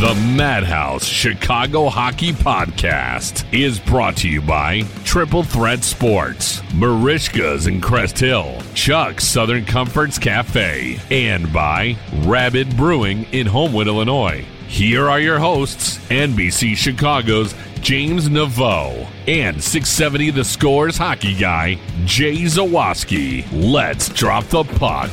The Madhouse Chicago Hockey Podcast is brought to you by Triple Threat Sports, Merichka's in Crest Hill, Chuck's Southern Comforts Cafe, and by Rabid Brewing in Homewood, Illinois. Here are your hosts, NBC Chicago's James Neveau and 670 The Scores hockey guy, Jay Zawaski. Let's drop the puck.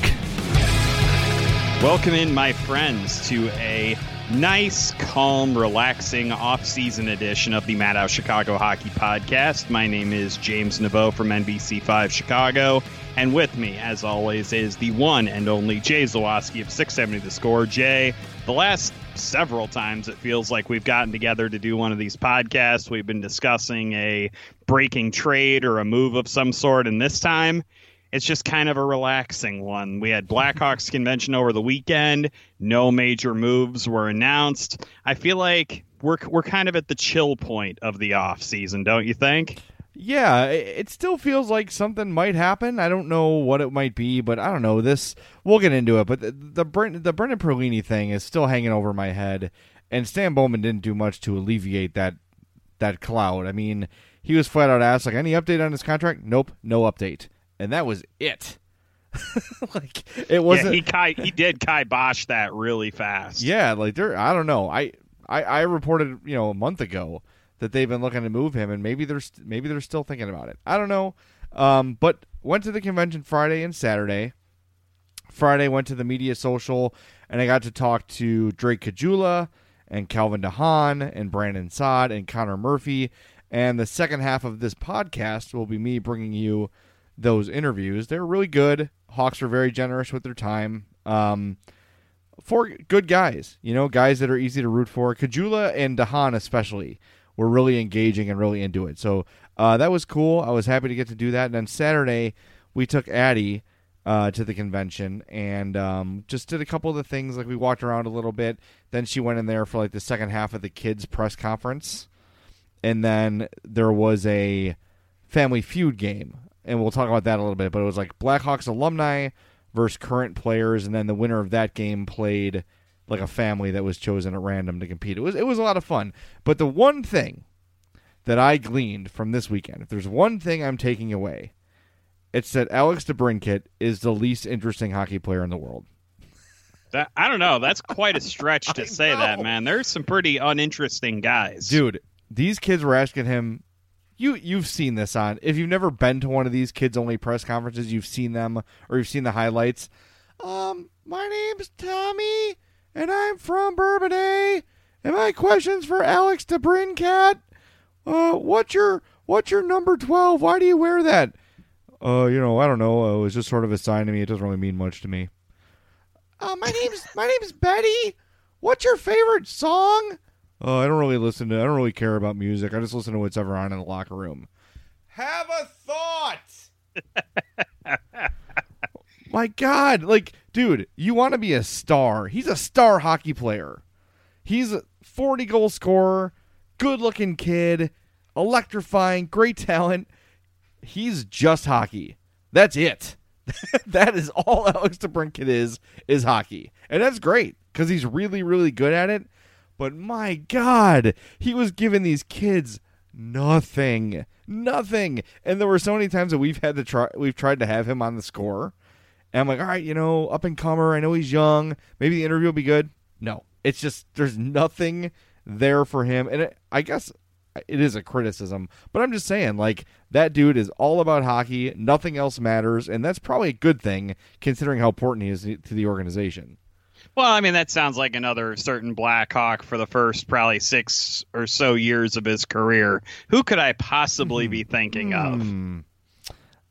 Welcome in, my friends, to a nice, calm, relaxing off-season edition of the Madhouse Chicago Hockey Podcast. My name is James Neveau from NBC5 Chicago, and with me, as always, is the one and only Jay Zawaski of 670 The Score. Jay, the last several times it feels like we've gotten together to do one of these podcasts. We've been discussing a breaking trade or a move of some sort, and this time it's just kind of a relaxing one. We had Blackhawks convention over the weekend. No major moves were announced. I feel like we're we're kind of at the chill point of the off season, don't you think? Yeah, it still feels like something might happen. I don't know what it might be, but I don't know. This we'll get into it. But the the, Brent, the Brendan Perlini thing is still hanging over my head, and Stan Bowman didn't do much to alleviate that that cloud. I mean, he was flat out asked like, "Any update on his contract?" Nope, no update and that was it. like it wasn't. Yeah, he kai, he did kibosh that really fast. Yeah, like there. I don't know. I, I I reported you know a month ago that they've been looking to move him, and maybe they're st- maybe they're still thinking about it. I don't know. Um, but went to the convention Friday and Saturday. Friday went to the media social, and I got to talk to Drake Caggiula and Calvin de Haan and Brandon Saad and Connor Murphy. And the second half of this podcast will be me bringing you those interviews. They're really good. Hawks are very generous with their time. Um, for good guys, you know, guys that are easy to root for. Caggiula and de Haan especially were really engaging and really into it. So uh, that was cool. I was happy to get to do that. And then Saturday, we took Addie uh, to the convention and um, just did a couple of the things. Like we walked around a little bit. Then she went in there for like the second half of the kids' press conference. And then there was a Family Feud game and we'll talk about that a little bit. But it was like Blackhawks alumni versus current players, and then the winner of that game played like a family that was chosen at random to compete. It was it was a lot of fun. But the one thing that I gleaned from this weekend, if there's one thing I'm taking away, it's that Alex DeBrincat is the least interesting hockey player in the world. That, I don't know. That's quite a stretch to say know. that, man. There's some pretty uninteresting guys. Dude, these kids were asking him you you've seen this on if you've never been to one of these kids only press conferences you've seen them or you've seen the highlights. Um my name's tommy and i'm from bourbonnais and my questions for alex DeBrincat. uh what's your what's your number 12 why do you wear that? Uh you know i don't know. Uh, it was just sort of a sign to me. It doesn't really mean much to me. Uh my name's my name's betty. What's your favorite song Oh, I don't really listen to. I don't really care about music. I just listen to what's ever on in the locker room. Have a thought. My God, like, dude, you want to be a star? He's a star hockey player. He's a forty goal scorer, good looking kid, electrifying, great talent. He's just hockey. That's it. that is all Alex DeBrincat is is hockey, and that's great because he's really, really good at it. But my God, he was giving these kids nothing, nothing. And there were so many times that we've had to try, we've tried to have him on the score. And I'm like, all right, you know, up and comer. I know he's young. Maybe the interview will be good. No, it's just there's nothing there for him. And it, I guess it is a criticism, but I'm just saying, like, that dude is all about hockey. Nothing else matters. And that's probably a good thing considering how important he is to the organization. Well, I mean, that sounds like another certain Blackhawk for the first probably six or so years of his career. Who could I possibly be thinking of? Hmm.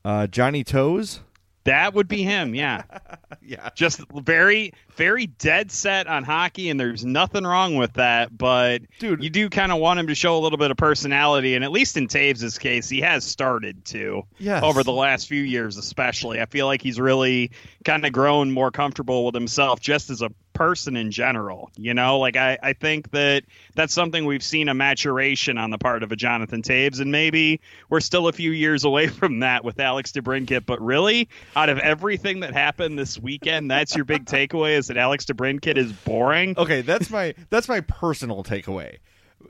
Uh, Johnny Toes. That would be him, yeah. yeah. Just very, very dead set on hockey, and there's nothing wrong with that. But Dude. you do kind of want him to show a little bit of personality, and at least in Toews' case, he has started to. Yes. Over the last few years, especially, I feel like he's really kind of grown more comfortable with himself, just as a person in general. You know, like I, I think that that's something we've seen a maturation on the part of a Jonathan Toews, and maybe we're still a few years away from that with Alex DeBrincat. But really, out of everything that happened this weekend, that's your big takeaway is that Alex DeBrincat is boring. Okay, that's my that's my personal takeaway.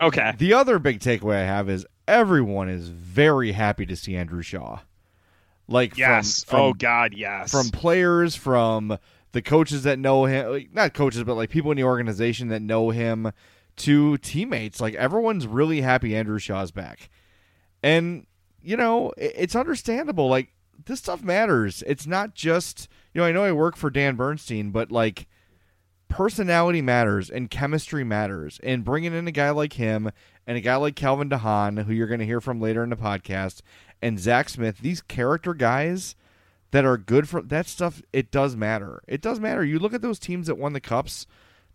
Okay. The other big takeaway I have is everyone is very happy to see Andrew Shaw. Like Yes. from, from oh God, yes. from players, from the coaches that know him, like, not coaches, but like people in the organization that know him, to teammates. Like everyone's really happy Andrew Shaw's back, and you know it, it's understandable. Like this stuff matters. It's not just you know I know I work for Dan Bernstein, but like personality matters and chemistry matters, and bringing in a guy like him and a guy like Calvin de Haan, who you're going to hear from later in the podcast, and Zach Smith, these character guys that are good for that stuff, it does matter. It does matter. You look at those teams that won the cups,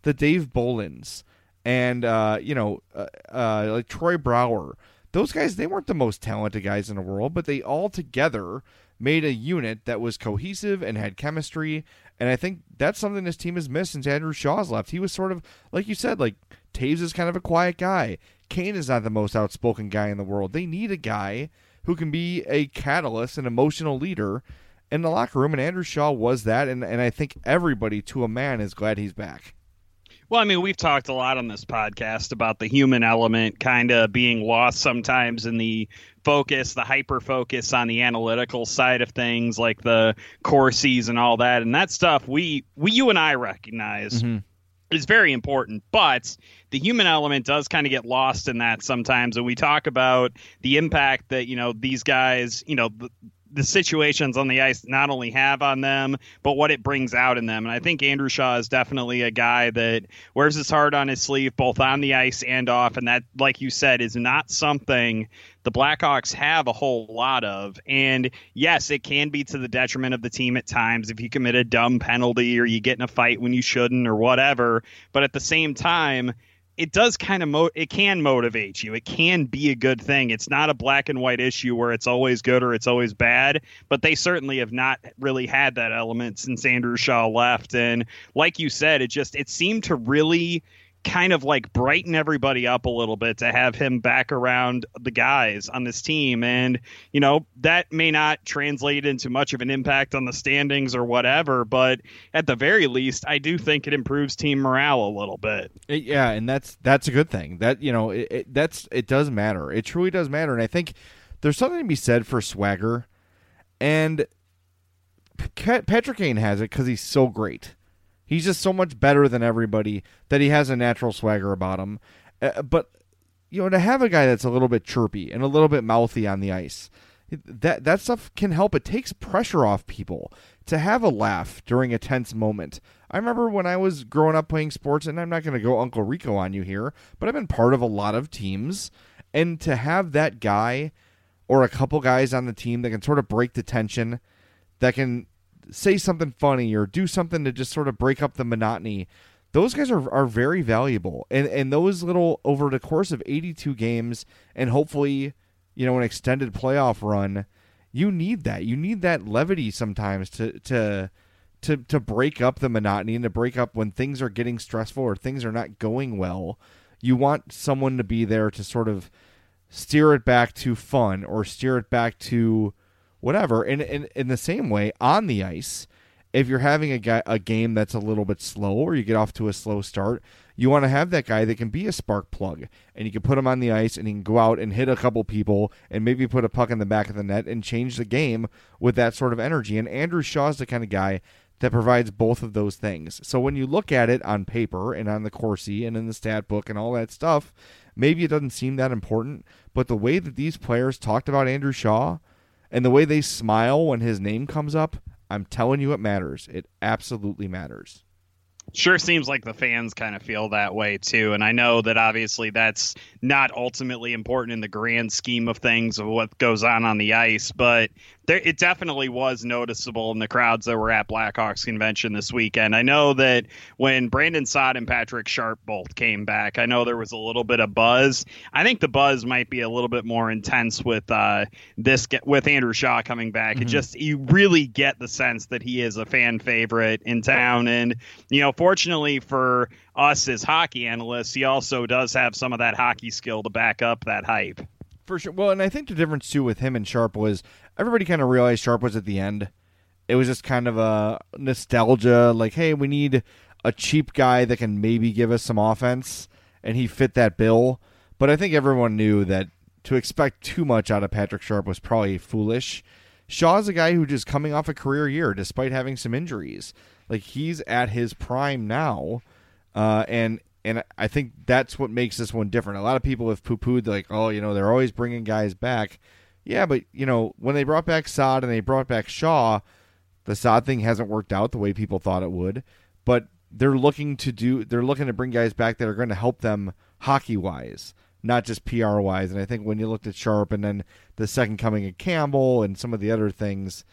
the Dave Bollands and uh, you know, uh, uh, like Troy Brouwer. Those guys, they weren't the most talented guys in the world, but they all together made a unit that was cohesive and had chemistry. And I think that's something this team has missed since Andrew Shaw's left. He was sort of, like you said, like Toews is kind of a quiet guy. Kane is not the most outspoken guy in the world. They need a guy who can be a catalyst, an emotional leader in the locker room. And Andrew Shaw was that. And, and I think everybody, to a man, is glad he's back. Well, I mean, we've talked a lot on this podcast about the human element kind of being lost sometimes in the focus, the hyper focus on the analytical side of things, like the Corsies and all that, and that stuff. We, we, you and I recognize Mm-hmm. is very important, but the human element does kind of get lost in that sometimes. And we talk about the impact that you know these guys, you know. The, situations on the ice not only have on them, but what it brings out in them. And I think Andrew Shaw is definitely a guy that wears his heart on his sleeve, both on the ice and off. And that, like you said, is not something the Blackhawks have a whole lot of. And yes, it can be to the detriment of the team at times if you commit a dumb penalty or you get in a fight when you shouldn't or whatever. But at the same time, it does kind of mo- it can motivate you. It can be a good thing. It's not a black and white issue where it's always good or it's always bad, but they certainly have not really had that element since Andrew Shaw left and like you said, it just it seemed to really kind of like brighten everybody up a little bit to have him back around the guys on this team and you know that may not translate into much of an impact on the standings or whatever but at the very least I do think it improves team morale a little bit yeah, and that's that's a good thing. That you know, it, it, that's it does matter. It truly does matter, and I think there's something to be said for swagger, and Patrick Kane has it because he's so great. He's just so much better than everybody that he has a natural swagger about him. Uh, but you know, to have a guy that's a little bit chirpy and a little bit mouthy on the ice, that that stuff can help. It takes pressure off people to have a laugh during a tense moment. I remember when I was growing up playing sports, and I'm not going to go Uncle Rico on you here, but I've been part of a lot of teams, and to have that guy or a couple guys on the team that can sort of break the tension, that can say something funny or do something to just sort of break up the monotony. Those guys are, are very valuable. And and those little over the course of 82 games and hopefully, you know, an extended playoff run, you need that. You need that levity sometimes to to to to break up the monotony and to break up when things are getting stressful or things are not going well. You want someone to be there to sort of steer it back to fun or steer it back to whatever. And in, in the same way, on the ice, if you're having a guy, a game that's a little bit slow or you get off to a slow start, you want to have that guy that can be a spark plug and you can put him on the ice and he can go out and hit a couple people and maybe put a puck in the back of the net and change the game with that sort of energy. And Andrew Shaw's the kind of guy that provides both of those things. So when you look at it on paper and on the Corsi and in the stat book and all that stuff, maybe it doesn't seem that important, but the way that these players talked about Andrew Shaw and the way they smile when his name comes up, I'm telling you, it matters. It absolutely matters. Sure seems like the fans kind of feel that way too. And i know that obviously that's not ultimately important in the grand scheme of things of what goes on on the ice. But there, it definitely was noticeable in the crowds that were at Blackhawks convention this weekend. I know that when Brandon Saad and Patrick Sharp both came back, I know there was a little bit of buzz. I think the buzz might be a little bit more intense with uh, this with Andrew Shaw coming back. Mm-hmm. It just you really get the sense that he is a fan favorite in town, and you know, fortunately for us as hockey analysts, he also does have some of that hockey skill to back up that hype. For sure. Well, and I think the difference too with him and Sharp was everybody kind of realized Sharp was at the end. It was just kind of a nostalgia, like, hey, we need a cheap guy that can maybe give us some offense, and he fit that bill. But I think everyone knew that to expect too much out of Patrick Sharp was probably foolish. Shaw's a guy who just coming off a career year despite having some injuries. Like he's at his prime now, uh, and and I think that's what makes this one different. A lot of people have poo pooed like, oh, you know, they're always bringing guys back. Yeah, but you know, when they brought back Saad and they brought back Shaw, the Saad thing hasn't worked out the way people thought it would. But they're looking to do they're looking to bring guys back that are going to help them hockey wise, not just PR wise. And I think when you looked at Sharp and then the second coming of Campbell and some of the other things,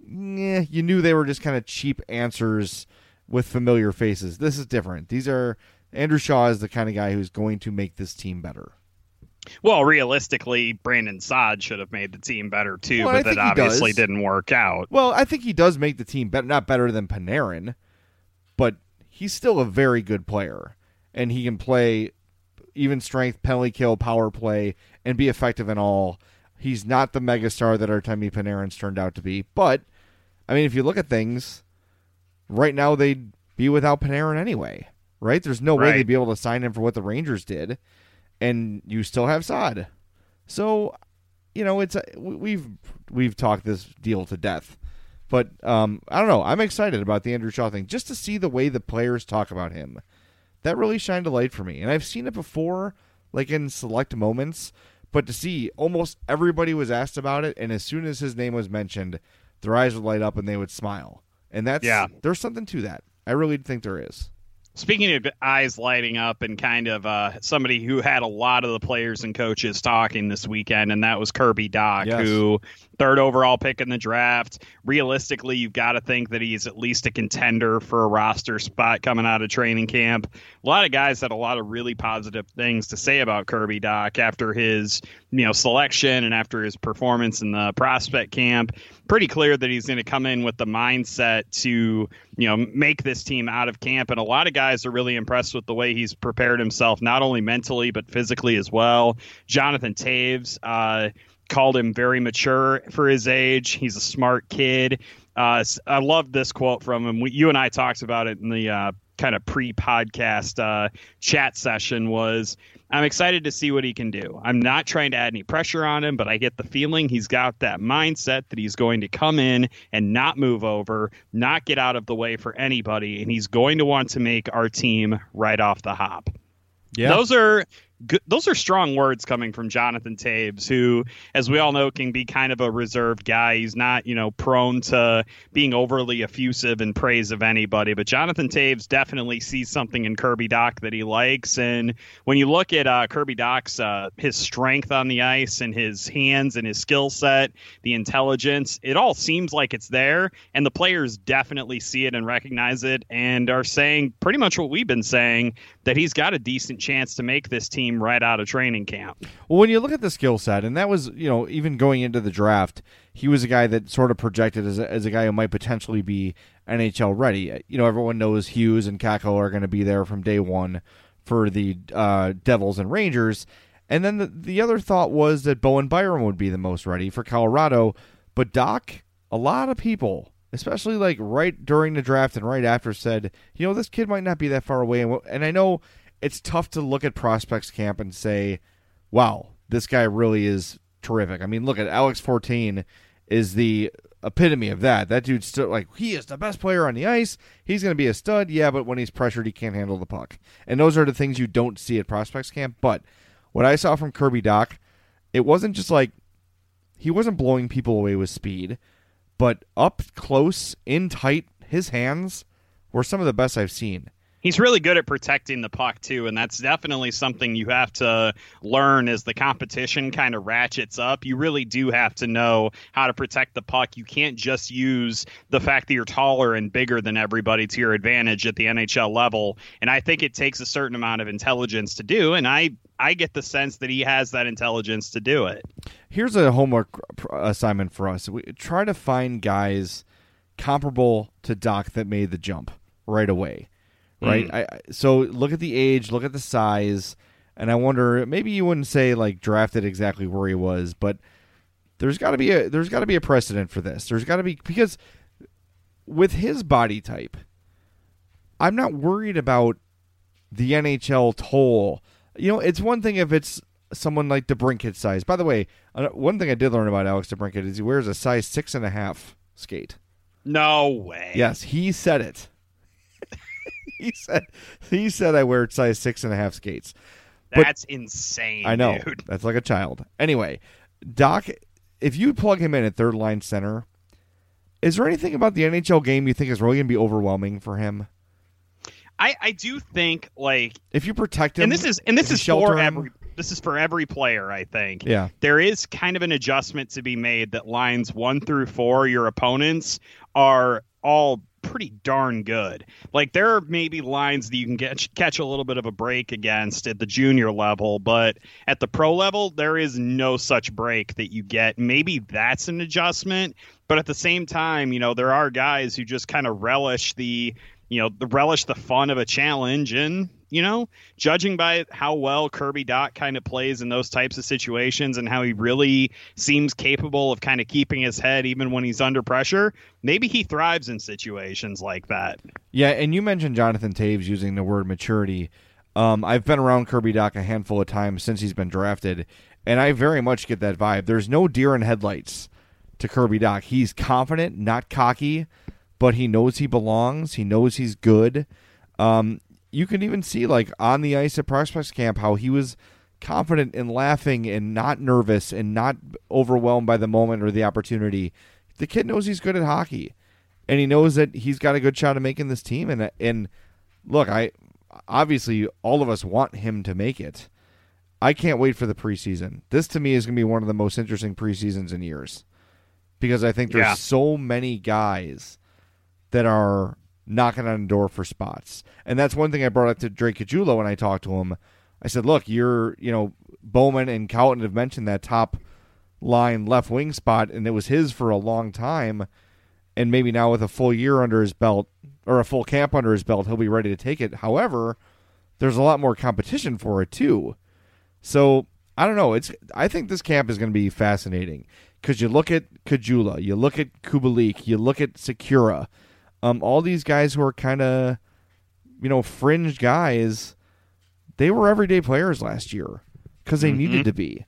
yeah, you knew they were just kind of cheap answers with familiar faces. This is different. These are Andrew Shaw is the kind of guy who's going to make this team better. Well, realistically, Brandon Saad should have made the team better too, well, but that obviously didn't work out. Well, I think he does make the team better, not better than Panarin, but he's still a very good player, and he can play even strength, penalty kill, power play, and be effective in all. He's not the megastar that Artemi Panarin's turned out to be, but I mean, if you look at things, right now they'd be without Panarin anyway, right? There's no right. way they'd be able to sign him for what the Rangers did and you still have Saad. So, you know, it's we've we've talked this deal to death. But um, I don't know. I'm excited about the Andrew Shaw thing just to see the way the players talk about him. That really shined a light for me. And I've seen it before, like in select moments, but to see almost everybody was asked about it, and as soon as his name was mentioned, their eyes would light up and they would smile. And that's yeah. there's something to that. I really think there is. Speaking of eyes lighting up and kind of uh, somebody who had a lot of the players and coaches talking this weekend, and that was Kirby Dach, yes. who third overall pick in the draft. Realistically, you've got to think that he's at least a contender for a roster spot coming out of training camp. A lot of guys had a lot of really positive things to say about Kirby Dach after his, you know, selection and after his performance in the prospect camp. Pretty clear that he's going to come in with the mindset to, you know, make this team out of camp. And a lot of guys are really impressed with the way he's prepared himself, not only mentally but physically as well. Jonathan Toews, uh, called him very mature for his age. He's a smart kid. Uh, I love this quote from him. We, you and I talked about it in the uh, kind of pre-podcast uh, chat session. Was I'm excited to see what he can do. I'm not trying to add any pressure on him, but I get the feeling he's got that mindset that he's going to come in and not move over, not get out of the way for anybody, and he's going to want to make our team right off the hop. Yeah. Those are those are strong words coming from Jonathan Toews, who, as we all know, can be kind of a reserved guy. He's not, you know, prone to being overly effusive in praise of anybody. But Jonathan Toews definitely sees something in Kirby Dach that he likes. And when you look at uh, Kirby Dach's uh, his strength on the ice and his hands and his skill set, the intelligence, it all seems like it's there. And the players definitely see it and recognize it and are saying pretty much what we've been saying that he's got a decent chance to make this team team right out of training camp. Well, when you look at the skill set, and that was, you know, even going into the draft, he was a guy that sort of projected as a, as a guy who might potentially be NHL ready. You know, everyone knows Hughes and Kakko are going to be there from day one for the uh, Devils and Rangers. And then the, the other thought was that Bowen Byram would be the most ready for Colorado. But Dach, a lot of people especially like right during the draft and right after, said, you know, this kid might not be that far away. And, and I know it's tough to look at prospects camp and say, wow, this guy really is terrific. I mean, look at Alex 14 is the epitome of that. That dude's still like he is the best player on the ice. He's going to be a stud, yeah, but when he's pressured, he can't handle the puck. And those are the things you don't see at prospects camp. But what I saw from Kirby Dach, it wasn't just like he wasn't blowing people away with speed, but up close, in tight, his hands were some of the best I've seen he's really good at protecting the puck too and that's definitely something you have to learn as the competition kind of ratchets up you really do have to know how to protect the puck you can't just use the fact that you're taller and bigger than everybody to your advantage at the NHL level and I think it takes a certain amount of intelligence to do and I I get the sense that he has that intelligence to do it. Here's a homework assignment for us. We try to find guys comparable to Dach that made the jump right away right? Mm. I, so look at the age, look at the size, and I wonder maybe you wouldn't say like drafted exactly where he was, but there's got to be a there's got to be a precedent for this. There's got to be because with his body type, I'm not worried about the NHL toll. You know, it's one thing if it's someone like DeBrincat size. By the way, one thing I did learn about Alex DeBrincat is he wears a size six and a half skate. No way. Yes, he said it. he said he said I wear size six and a half skates. That's but, insane. I know. Dude. That's like a child. Anyway, Dach, if you plug him in at third line center, is there anything about the NHL game you think is really going to be overwhelming for him? I, I do think like if you protect him, and this is and this is for every this is for every player. I think. Yeah. There is kind of an adjustment to be made that lines one through four, your opponents are all pretty darn good. Like there are maybe lines that you can get catch a little bit of a break against at the junior level, but at the pro level there is no such break that you get. Maybe that's an adjustment, but at the same time, you know, there are guys who just kind of relish the you know, the relish the fun of a challenge and you know, judging by how well Kirby Dach kind of plays in those types of situations and how he really seems capable of kind of keeping his head even when he's under pressure, maybe he thrives in situations like that. Yeah, and you mentioned Jonathan Toews using the word maturity. Um, I've been around Kirby Dach a handful of times since he's been drafted, and I very much get that vibe. There's no deer in headlights to Kirby Dach. He's confident, not cocky, but he knows he belongs. He knows he's good. Um, you can even see like on the ice at prospects camp how he was confident and laughing and not nervous and not overwhelmed by the moment or the opportunity. The kid knows he's good at hockey, and he knows that he's got a good shot of making this team. And and look, I obviously all of us want him to make it. I can't wait for the preseason. This to me is going to be one of the most interesting preseasons in years because I think there's yeah. so many guys that are knocking on the door for spots. And that's one thing I brought up to Drake Caggiula when I talked to him. I said, look, you're, you know, Bowman and Colliton have mentioned that top line left wing spot, and it was his for a long time. And maybe now with a full year under his belt or a full camp under his belt, he'll be ready to take it. However, there's a lot more competition for it too. So I don't know. It's I think this camp is going to be fascinating because you look at Caggiula, you look at Kubalik, you look at Sikura, um, all these guys who are kind of, you know, fringe guys, they were everyday players last year because they mm-hmm. needed to be.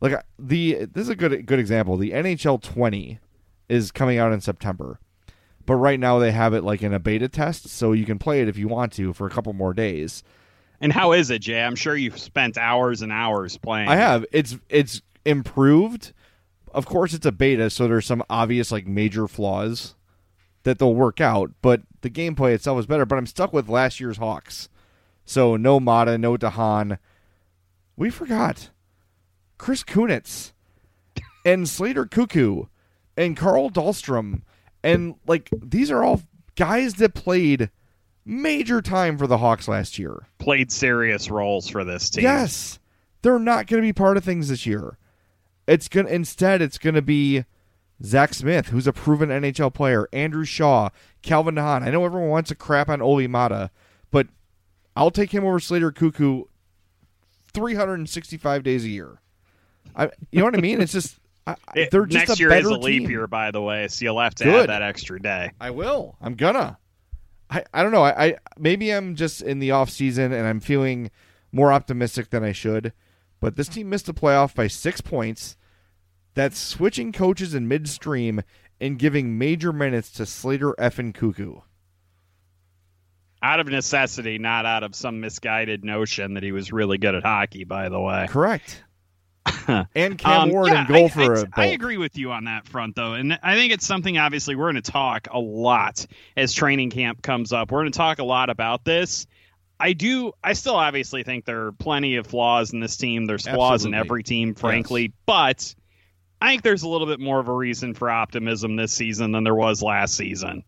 Like the this is a good good example. The NHL 20 is coming out in September, but right now they have it like in a beta test, so you can play it if you want to for a couple more days. And how is it, Jay? I'm sure you've spent hours and hours playing. I have. It's it's improved. Of course, it's a beta, so there's some obvious like major flaws that they'll work out, but the gameplay itself is better. But I'm stuck with last year's Hawks. So no Maatta, no de Haan. We forgot Chris Kunitz and Slater Koekkoek and Carl Dahlstrom. And like these are all guys that played major time for the Hawks last year. Played serious roles for this team. Yes. They're not going to be part of things this year. It's going to instead it's going to be Zach Smith, who's a proven NHL player, Andrew Shaw, Calvin Hahn. I know everyone wants to crap on Olli Maatta, but I'll take him over Slater Koekkoek 365 days a year. I, you know what I mean? It's just I, It- they're just next a year is a leap team. year, by the way, so you'll have to Good. add that extra day. I will. I'm gonna. I, I don't know. I, I maybe I'm just in the off season and I'm feeling more optimistic than I should. But this team missed the playoff by six points. That's switching coaches in midstream and giving major minutes to Slater F and Cuckoo. Out of necessity, not out of some misguided notion that he was really good at hockey. By the way, Correct. and Cam Um, Ward yeah, and goal I, for I, a I bolt. agree with you on that front, though, and I think it's something. Obviously, we're going to talk a lot as training camp comes up. We're going to talk a lot about this. I do. I still obviously think there are plenty of flaws in this team. There's flaws in every team, frankly, but I think there's a little bit more of a reason for optimism this season than there was last season.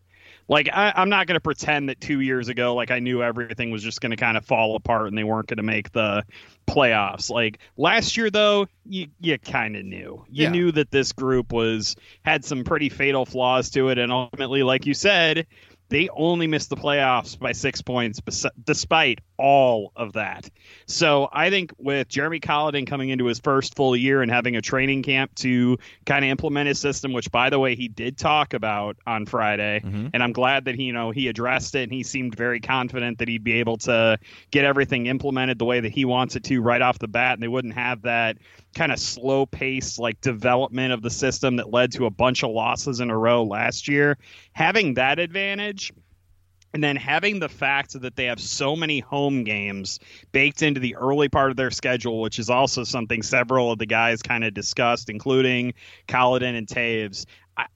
Like I, I'm not going to pretend that two years ago, like I knew everything was just going to kind of fall apart and they weren't going to make the playoffs. Like last year, though, you you kind of knew. You Yeah. knew that this group was had some pretty fatal flaws to it, and ultimately, like you said, they only missed the playoffs by six points, bes- despite all of that. So I think with Jeremy Colliton coming into his first full year and having a training camp to kind of implement his system, which by the way he did talk about on Friday, Mhm. and I'm glad that he you know he addressed it and he seemed very confident that he'd be able to get everything implemented the way that he wants it to right off the bat, and they wouldn't have that kind of slow pace like development of the system that led to a bunch of losses in a row last year. Having that advantage and then having the fact that they have so many home games baked into the early part of their schedule, which is also something several of the guys kind of discussed, including Colliton and Toews.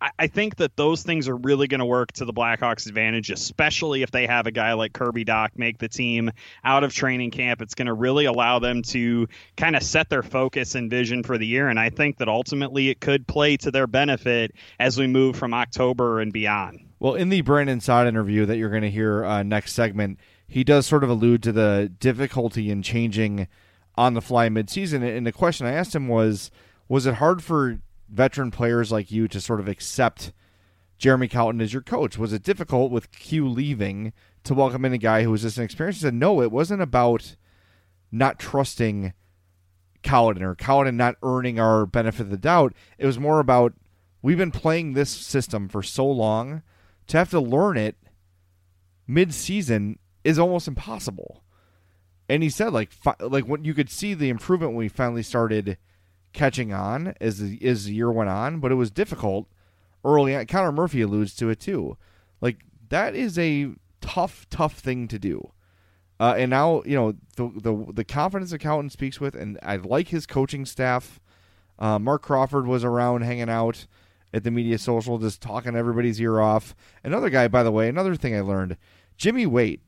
I- I, think that those things are really going to work to the Blackhawks' advantage, especially if they have a guy like Kirby Dach make the team out of training camp. It's going to really allow them to kind of set their focus and vision for the year. And I think that ultimately it could play to their benefit as we move from October and beyond. Well, in the Brandon Saad interview that you're going to hear uh, next segment, he does sort of allude to the difficulty in changing on the fly midseason. And the question I asked him was, was it hard for veteran players like you to sort of accept Jeremy Colliton as your coach? Was it difficult with Q leaving to welcome in a guy who was just an experienced? He said, no, it wasn't about not trusting Colliton or Colliton not earning our benefit of the doubt. It was more about we've been playing this system for so long to have to learn it mid-season is almost impossible. And he said like fi- like when you could see the improvement when we finally started catching on as the as the year went on, but it was difficult early on. Connor Murphy alludes to it too. Like that is a tough tough thing to do. Uh, and now you know the the the confidence Colliton speaks with, and I like his coaching staff. Uh, Marc Crawford was around hanging out at the media social, just talking everybody's ear off. Another guy, by the way, another thing I learned, Jimmy Waite,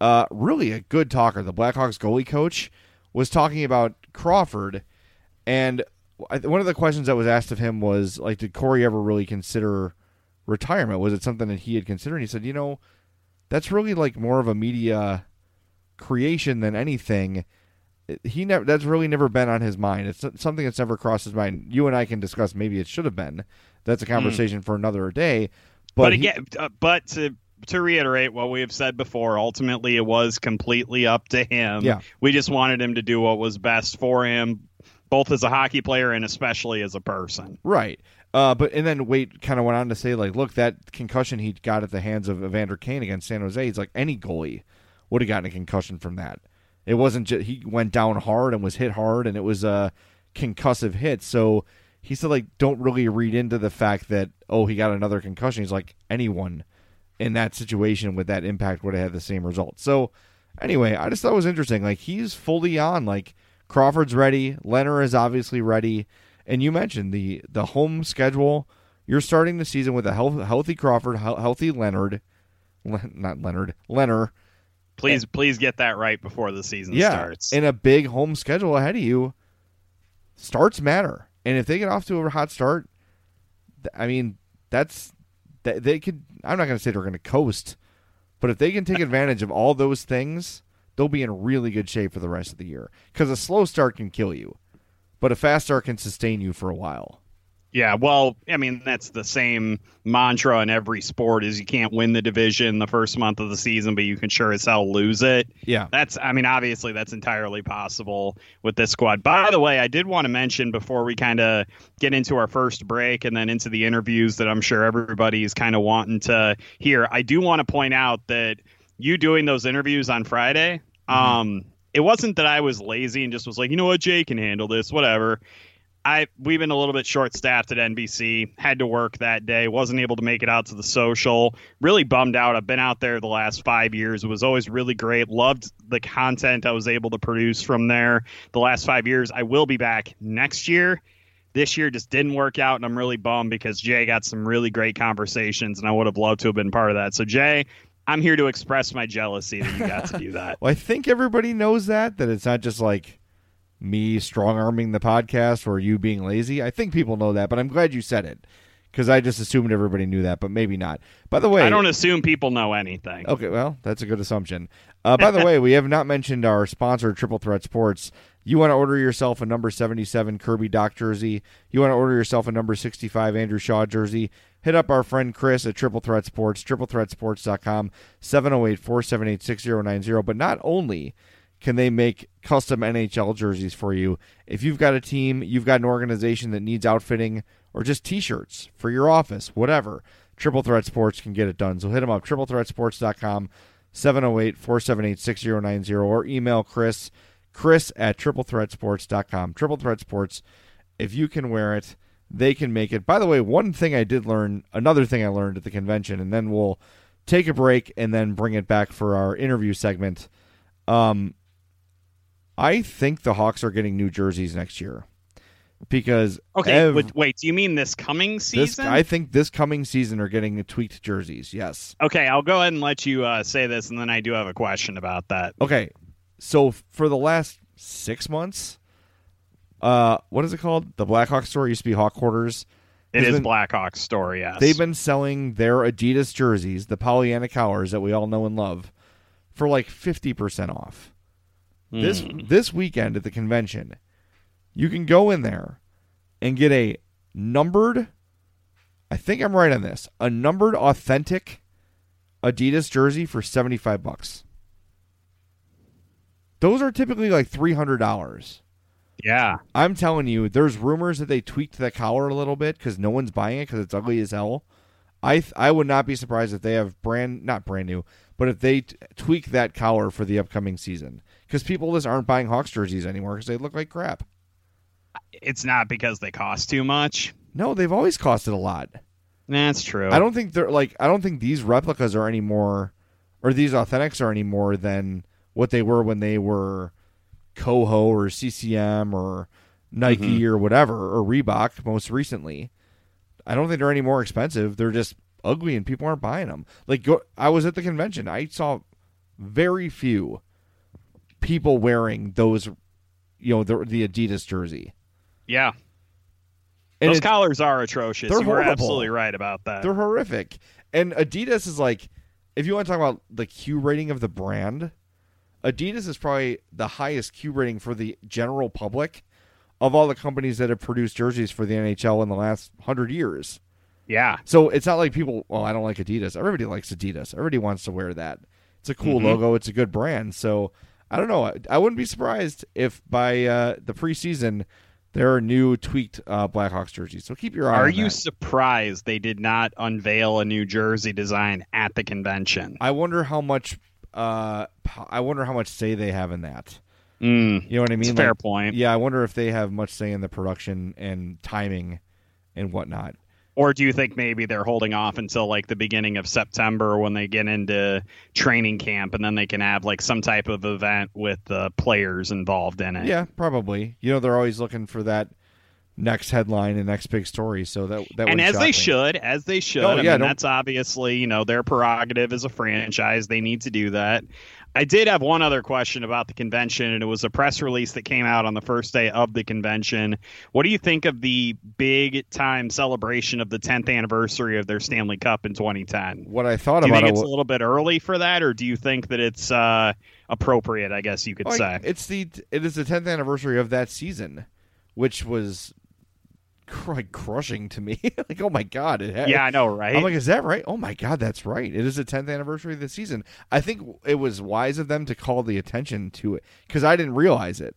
uh, really a good talker. The Blackhawks goalie coach was talking about Crawford, and I- one of the questions that was asked of him was like, did Corey ever really consider retirement? Was it something that he had considered? And he said, you know, that's really like more of a media creation than anything. He never. That's really never been on his mind. It's something that's never crossed his mind. You and I can discuss. Maybe it should have been. That's a conversation for another day. But, But, he- again, uh, but to to reiterate what we have said before, ultimately it was completely up to him. Yeah. we just wanted him to do what was best for him, both as a hockey player and especially as a person. Right. Uh, but and then Waite kind of went on to say like, look, that concussion he got at the hands of Evander Kane against San Jose, he's like any goalie would have gotten a concussion from that. It wasn't just he went down hard and was hit hard, and it was a concussive hit. So he said like, don't really read into the fact that oh he got another concussion. He's like anyone in that situation with that impact would have had the same result. So anyway, I just thought it was interesting. Like he's fully on. Like Crawford's ready. Leonard is obviously ready. And you mentioned the the home schedule. You're starting the season with a health, healthy Crawford, healthy Leonard, Le- not Leonard, Lehner. Please, please get that right before the season Yeah, starts. and a big home schedule ahead of you. Starts matter, and if they get off to a hot start, th- I mean that's that they could. I'm not going to say they're going to coast, but if they can take advantage of all those things, they'll be in really good shape for the rest of the year. Because a slow start can kill you, but a fast start can sustain you for a while. Yeah, well, I mean that's the same mantra in every sport: is you can't win the division the first month of the season, but you can sure as hell lose it. Yeah, that's. I mean, obviously that's entirely possible with this squad. By the way, I did want to mention before we kind of get into our first break and then into the interviews that I'm sure everybody's kind of wanting to hear. I do want to point out that you doing those interviews on Friday. Mm-hmm. Um, it wasn't that I was lazy and just was like, you know what, Jay can handle this, whatever I we've been a little bit short staffed at NBC. Had to work that day. Wasn't able to make it out to the social. Really bummed out. I've been out there the last five years. It was always really great. Loved the content I was able to produce from there the last five years. I will be back next year. This year just didn't work out, and I'm really bummed because Jay got some really great conversations, and I would have loved to have been part of that. So Jay, I'm here to express my jealousy that you got to do that. well, I think everybody knows that that it's not just like me strong arming the podcast or you being lazy. I think people know that, but I'm glad you said it because I just assumed everybody knew that, but maybe not. By the way, I don't assume people know anything. Okay, well, that's a good assumption. Uh, by the way, we have not mentioned our sponsor, Triple Threat Sports. You want to order yourself a number 77 Kirby Dach jersey. You want to order yourself a number 65 Andrew Shaw jersey. Hit up our friend Chris at Triple Threat Sports, triplethreatsports.com, 708 478 6090. But not only can they make custom NHL jerseys for you. If you've got a team, you've got an organization that needs outfitting or just t-shirts for your office, whatever, Triple Threat Sports can get it done. So hit them up, triplethreatsports.com, 708-478-6090, or email Chris, chris at triplethreatsports.com. Triple Threat Sports, if you can wear it, they can make it. By the way, one thing I did learn, another thing I learned at the convention, and then we'll take a break and then bring it back for our interview segment. Um, I think the Hawks are getting new jerseys next year because okay. Ev- wait, wait, do you mean this coming season? This, I think this coming season are getting the tweaked jerseys. Yes. Okay, I'll go ahead and let you uh, say this, and then I do have a question about that. Okay, so for the last six months, uh, what is it called? The Blackhawk store used to be Hawk Quarters. It is been, Blackhawk store. Yes, they've been selling their Adidas jerseys, the Pollyanna Cowers that we all know and love, for like fifty percent off. This mm. this weekend at the convention, you can go in there and get a numbered I think I'm right on this. A numbered authentic Adidas jersey for 75 bucks. Those are typically like $300. Yeah. I'm telling you, there's rumors that they tweaked the collar a little bit cuz no one's buying it cuz it's ugly as hell. I th- I would not be surprised if they have brand not brand new, but if they t- tweak that collar for the upcoming season because people just aren't buying Hawks jerseys anymore because they look like crap. It's not because they cost too much. No, they've always costed a lot. That's true. I don't think they're like I don't think these replicas are any more or these authentics are any more than what they were when they were Koho or CCM or Nike mm-hmm. or whatever or Reebok most recently. I don't think they're any more expensive. They're just ugly and people aren't buying them. Like go, I was at the convention. I saw very few people wearing those, you know, the, the Adidas jersey. Yeah. And those collars are atrocious. They're you horrible. absolutely right about that. They're horrific. And Adidas is like, if you want to talk about the Q rating of the brand, Adidas is probably the highest Q rating for the general public of all the companies that have produced jerseys for the NHL in the last hundred years. Yeah. So it's not like people, well, I don't like Adidas. Everybody likes Adidas. Everybody wants to wear that. It's a cool mm-hmm. logo. It's a good brand. So I don't know. I, wouldn't be surprised if by uh, the preseason there are new tweaked uh, Blackhawks jerseys. So keep your eye. On. Are you that. surprised they did not unveil a new jersey design at the convention? I wonder how much. Uh, I wonder how much say they have in that. Mm, you know what I mean? Like, fair point. Yeah, I wonder if they have much say in the production and timing and whatnot. Or do you think maybe they're holding off until like the beginning of September when they get into training camp and then they can have like some type of event with the players involved in it? Yeah, probably. You know, they're always looking for that next headline and next big story. So that that and as they me. should, as they should. Oh, yeah, I mean, that's obviously you know their prerogative as a franchise. They need to do that. I did have one other question about the convention, and it was a press release that came out on the first day of the convention. What do you think of the big time celebration of the 10th anniversary of their Stanley Cup in 2010? What I thought do you about think it's a little bit early for that, or do you think that it's uh, appropriate? I guess you could say it's the it is the 10th anniversary of that season, which was like crushing to me. like, oh my god, it had, Yeah, I know, right? I'm like, is that right? Oh my god, that's right. It is the 10th anniversary of the season. I think it was wise of them to call the attention to it because I didn't realize it.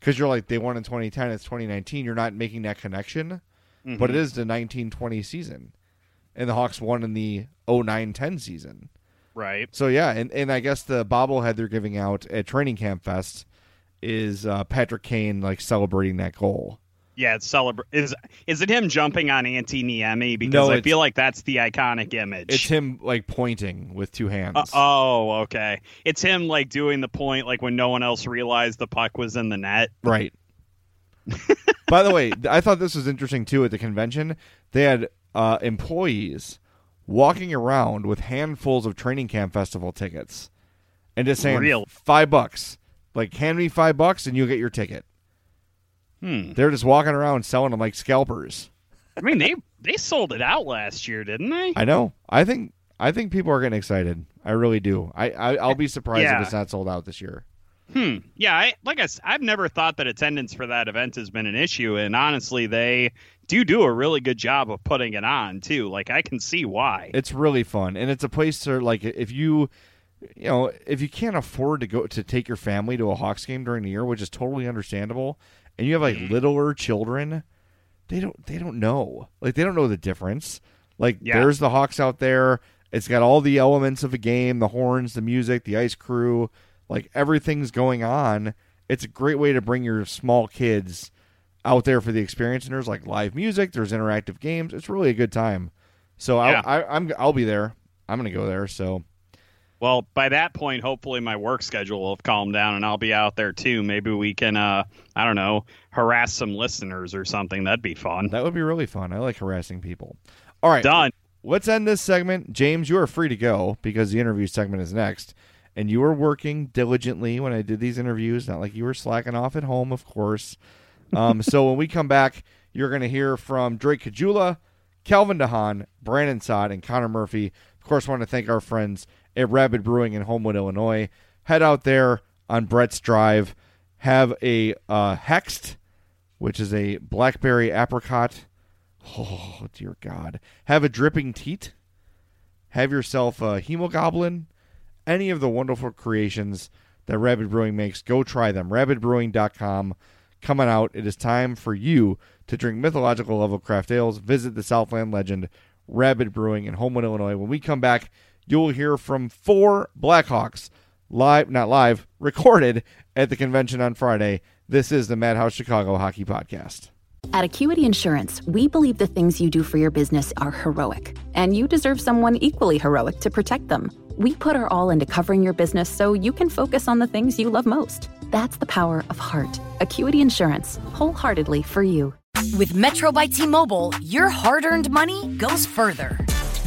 Because you're like, they won in 2010, it's 2019. You're not making that connection, but it is the 1920 season, and the Hawks won in the 09-10 season. right. So yeah, and, and I guess the bobblehead they're giving out at Training Camp Fest is uh, Patrick Kane like celebrating that goal. Yeah, it's celebra- is is it him jumping on Antti Niemi? Because No, I feel like that's the iconic image. It's him like pointing with two hands. Uh, oh, okay. It's him like doing the point like when no one else realized the puck was in the net. Right. By the way, I thought this was interesting too. At the convention, they had uh, employees walking around with handfuls of training camp festival tickets, and just saying Real. five bucks. Like, hand me five bucks, and you'll get your ticket. Hmm. They're just walking around selling them like scalpers. I mean, they they sold it out last year, didn't they? I know. I think. I think people are getting excited. I really do. I, I I'll be surprised Yeah. if it's not sold out this year. Hmm. Yeah, I like I I've never thought that attendance for that event has been an issue, and honestly, they do do a really good job of putting it on too. Like I can see why. It's really fun, and it's a place to like if you, you know, if you can't afford to go to take your family to a Hawks game during the year, which is totally understandable, and you have like Mm-hmm. littler children, they don't they don't know like they don't know the difference. Like Yeah. there's the Hawks out there. It's got all the elements of a game: the horns, the music, the ice crew, like everything's going on. It's a great way to bring your small kids out there for the experience. And there's like live music, there's interactive games. It's really a good time. So Yeah. I, I, I'm I'll be there. I'm gonna go there. So Well, by that point, hopefully my work schedule will have calmed down, and I'll be out there too. Maybe we can, uh, I don't know, harass some listeners or something. That'd be fun. that would be really fun. I like harassing people. All right, Done. Let's end this segment. James, you are free to go because the interview segment is next. And you were working diligently when I did these interviews, not like you were slacking off at home, of course. Um, so when we come back, you're going to hear from Drake Caggiula, Calvin de Haan, Brandon Saad, and Connor Murphy. Of course, want to thank our friends at Rabid Brewing in Homewood, Illinois. Head out there on Brett's Drive. Have a uh, Hexed, which is a blackberry apricot. Oh, dear God. Have a dripping teat. Have yourself a hemogoblin. Any of the wonderful creations that Rabid Brewing makes, go try them. RabidBrewing.com. Coming out, it is time for you to drink mythological level craft ales. Visit the Southland legend, Rabid Brewing in Homewood, Illinois. When we come back, you will hear from four Blackhawks live, not live, recorded at the convention on Friday. This is the Madhouse Chicago Hockey Podcast. At Acuity Insurance, we believe the things you do for your business are heroic, and you deserve someone equally heroic to protect them. We put our all into covering your business so you can focus on the things you love most. That's the power of heart. Acuity Insurance, wholeheartedly for you. With Metro by T Mobile, your hard earned money goes further.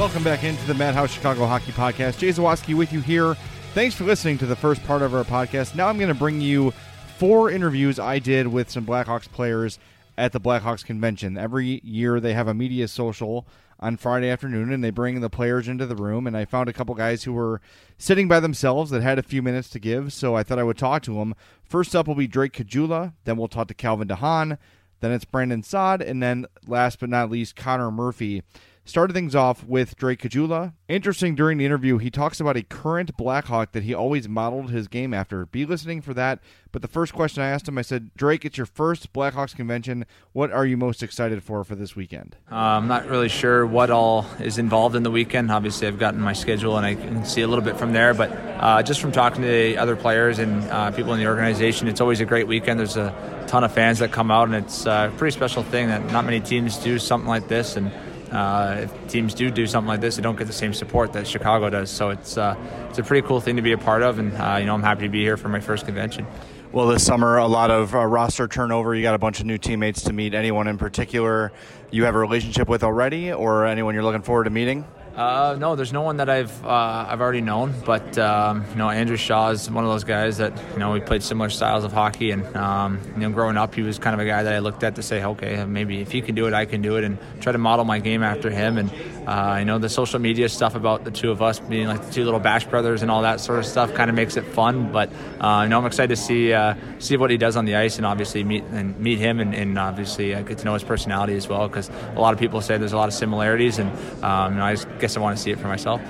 Welcome back into the Madhouse Chicago Hockey Podcast. Jay Zawaski with you here. Thanks for listening to the first part of our podcast. Now I'm going to bring you four interviews I did with some Blackhawks players at the Blackhawks convention. Every year they have a media social on Friday afternoon and they bring the players into the room. And I found a couple guys who were sitting by themselves that had a few minutes to give, so I thought I would talk to them. First up will be Drake Caggiula. Then we'll talk to Calvin de Haan. Then it's Brandon Saad. And then last but not least, Connor Murphy. Started things off with Drake Caggiula. Interesting during the interview, he talks about a current Blackhawk that he always modeled his game after. Be listening for that. But the first question I asked him, I said, Drake, it's your first Blackhawks convention. What are you most excited for for this weekend? Uh, I'm not really sure what all is involved in the weekend. Obviously, I've gotten my schedule and I can see a little bit from there. But uh, just from talking to other players and uh, people in the organization, it's always a great weekend. There's a ton of fans that come out, and it's uh, a pretty special thing that not many teams do something like this. And uh, if teams do do something like this, they don't get the same support that Chicago does. So it's uh, it's a pretty cool thing to be a part of, and uh, you know I'm happy to be here for my first convention. Well, this summer, a lot of uh, roster turnover. You got a bunch of new teammates to meet. Anyone in particular you have a relationship with already, or anyone you're looking forward to meeting? Uh, no, there's no one that I've uh, I've already known, but um, you know Andrew Shaw is one of those guys that you know we played similar styles of hockey, and um, you know growing up he was kind of a guy that I looked at to say, okay, maybe if he can do it, I can do it, and try to model my game after him. And uh, you know the social media stuff about the two of us being like the two little Bash brothers and all that sort of stuff kind of makes it fun. But uh, you know I'm excited to see uh, see what he does on the ice, and obviously meet and meet him, and, and obviously uh, get to know his personality as well, because a lot of people say there's a lot of similarities, and um, you know, I guess I want to see it for myself.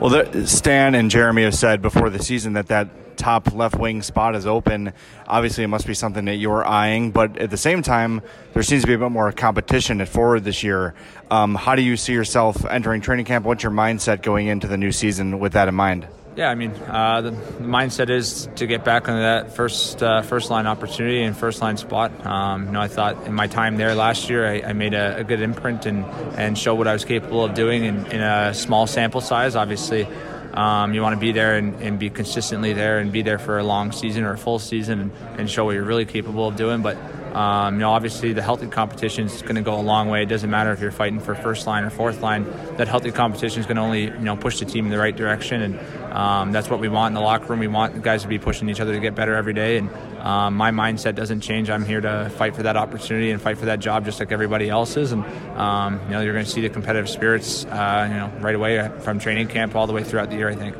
Well, the, Stan and Jeremy have said before the season that that top left wing spot is open. Obviously, it must be something that you're eyeing, but at the same time, there seems to be a bit more competition at forward this year. Um, how do you see yourself entering training camp? What's your mindset going into the new season with that in mind? Yeah, I mean, uh, the, mindset is to get back on that first uh, first line opportunity and first line spot. Um, you know, I thought in my time there last year, I, I made a, a, good imprint and and show what I was capable of doing in, in a small sample size. Obviously, um, you want to be there and, and, be consistently there and be there for a long season or a full season and, and show what you're really capable of doing. But um, you know, obviously the healthy competition is going to go a long way. It doesn't matter if you're fighting for first line or fourth line. That healthy competition is going to only you know push the team in the right direction, and um, that's what we want in the locker room. We want the guys to be pushing each other to get better every day, and um, my mindset doesn't change. I'm here to fight for that opportunity and fight for that job, just like everybody else is. And um, you know, you're going to see the competitive spirits, uh, you know, right away from training camp all the way throughout the year. I think.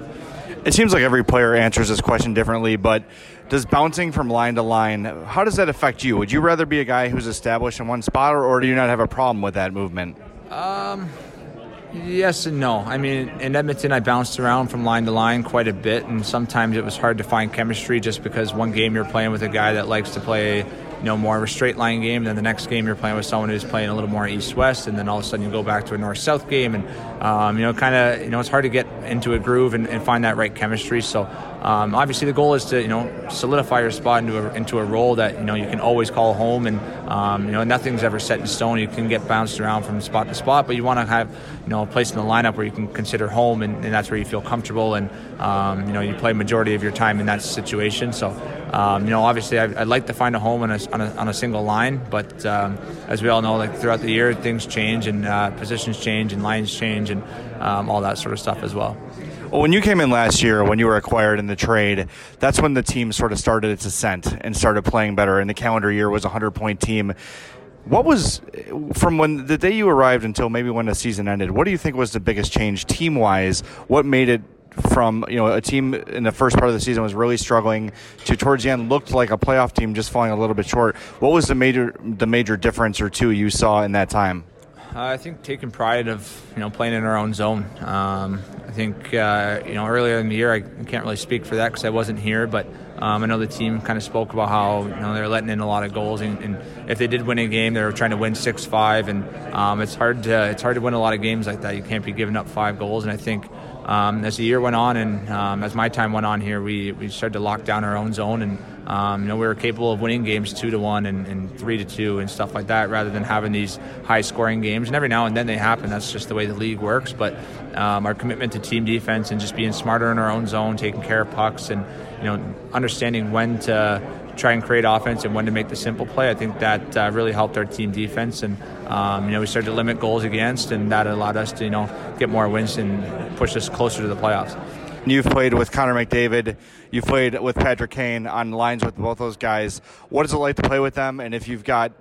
It seems like every player answers this question differently, but does bouncing from line to line, how does that affect you? Would you rather be a guy who's established in one spot, or, or do you not have a problem with that movement? Um, yes and no. I mean, in Edmonton, I bounced around from line to line quite a bit, and sometimes it was hard to find chemistry just because one game you're playing with a guy that likes to play know more of a straight line game. Then the next game you're playing with someone who's playing a little more east west, and then all of a sudden you go back to a north south game, and um, you know kind of you know it's hard to get into a groove and, and find that right chemistry. So um, obviously the goal is to you know solidify your spot into a, into a role that you know you can always call home, and um, you know nothing's ever set in stone. You can get bounced around from spot to spot, but you want to have you know a place in the lineup where you can consider home, and, and that's where you feel comfortable, and um, you know you play majority of your time in that situation. So um, you know, obviously, I'd, I'd, like to find a home on a, on a, on a single line, but um, as we all know, like throughout the year, things change and uh, positions change and lines change and um, all that sort of stuff as well. Well, when you came in last year, when you were acquired in the trade, that's when the team sort of started its ascent and started playing better. And the calendar year was a hundred point team. What was from when the day you arrived until maybe when the season ended? What do you think was the biggest change team wise? What made it from you know a team in the first part of the season was really struggling to towards the end looked like a playoff team just falling a little bit short. What was the major the major difference or two you saw in that time? Uh, I think taking pride of you know playing in our own zone. Um, I think uh, you know earlier in the year I can't really speak for that because I wasn't here, but um, I know the team kind of spoke about how you know they're letting in a lot of goals, and, and if they did win a game, they were trying to win six five, and um, it's hard to it's hard to win a lot of games like that. You can't be giving up five goals, and I think um, as the year went on and um, as my time went on here, we, we started to lock down our own zone and um, you know we were capable of winning games two to one and, and, three to two and stuff like that, rather than having these high scoring games. And every now and then they happen. That's just the way the league works. But um, our commitment to team defense and just being smarter in our own zone, taking care of pucks, and you know understanding when to try and create offense and when to make the simple play. I think that uh, really helped our team defense, and um, you know we started to limit goals against, and that allowed us to you know get more wins and push us closer to the playoffs. You've played with Connor McDavid. You've played with Patrick Kane on lines with both those guys. What is it like to play with them? And if you've got,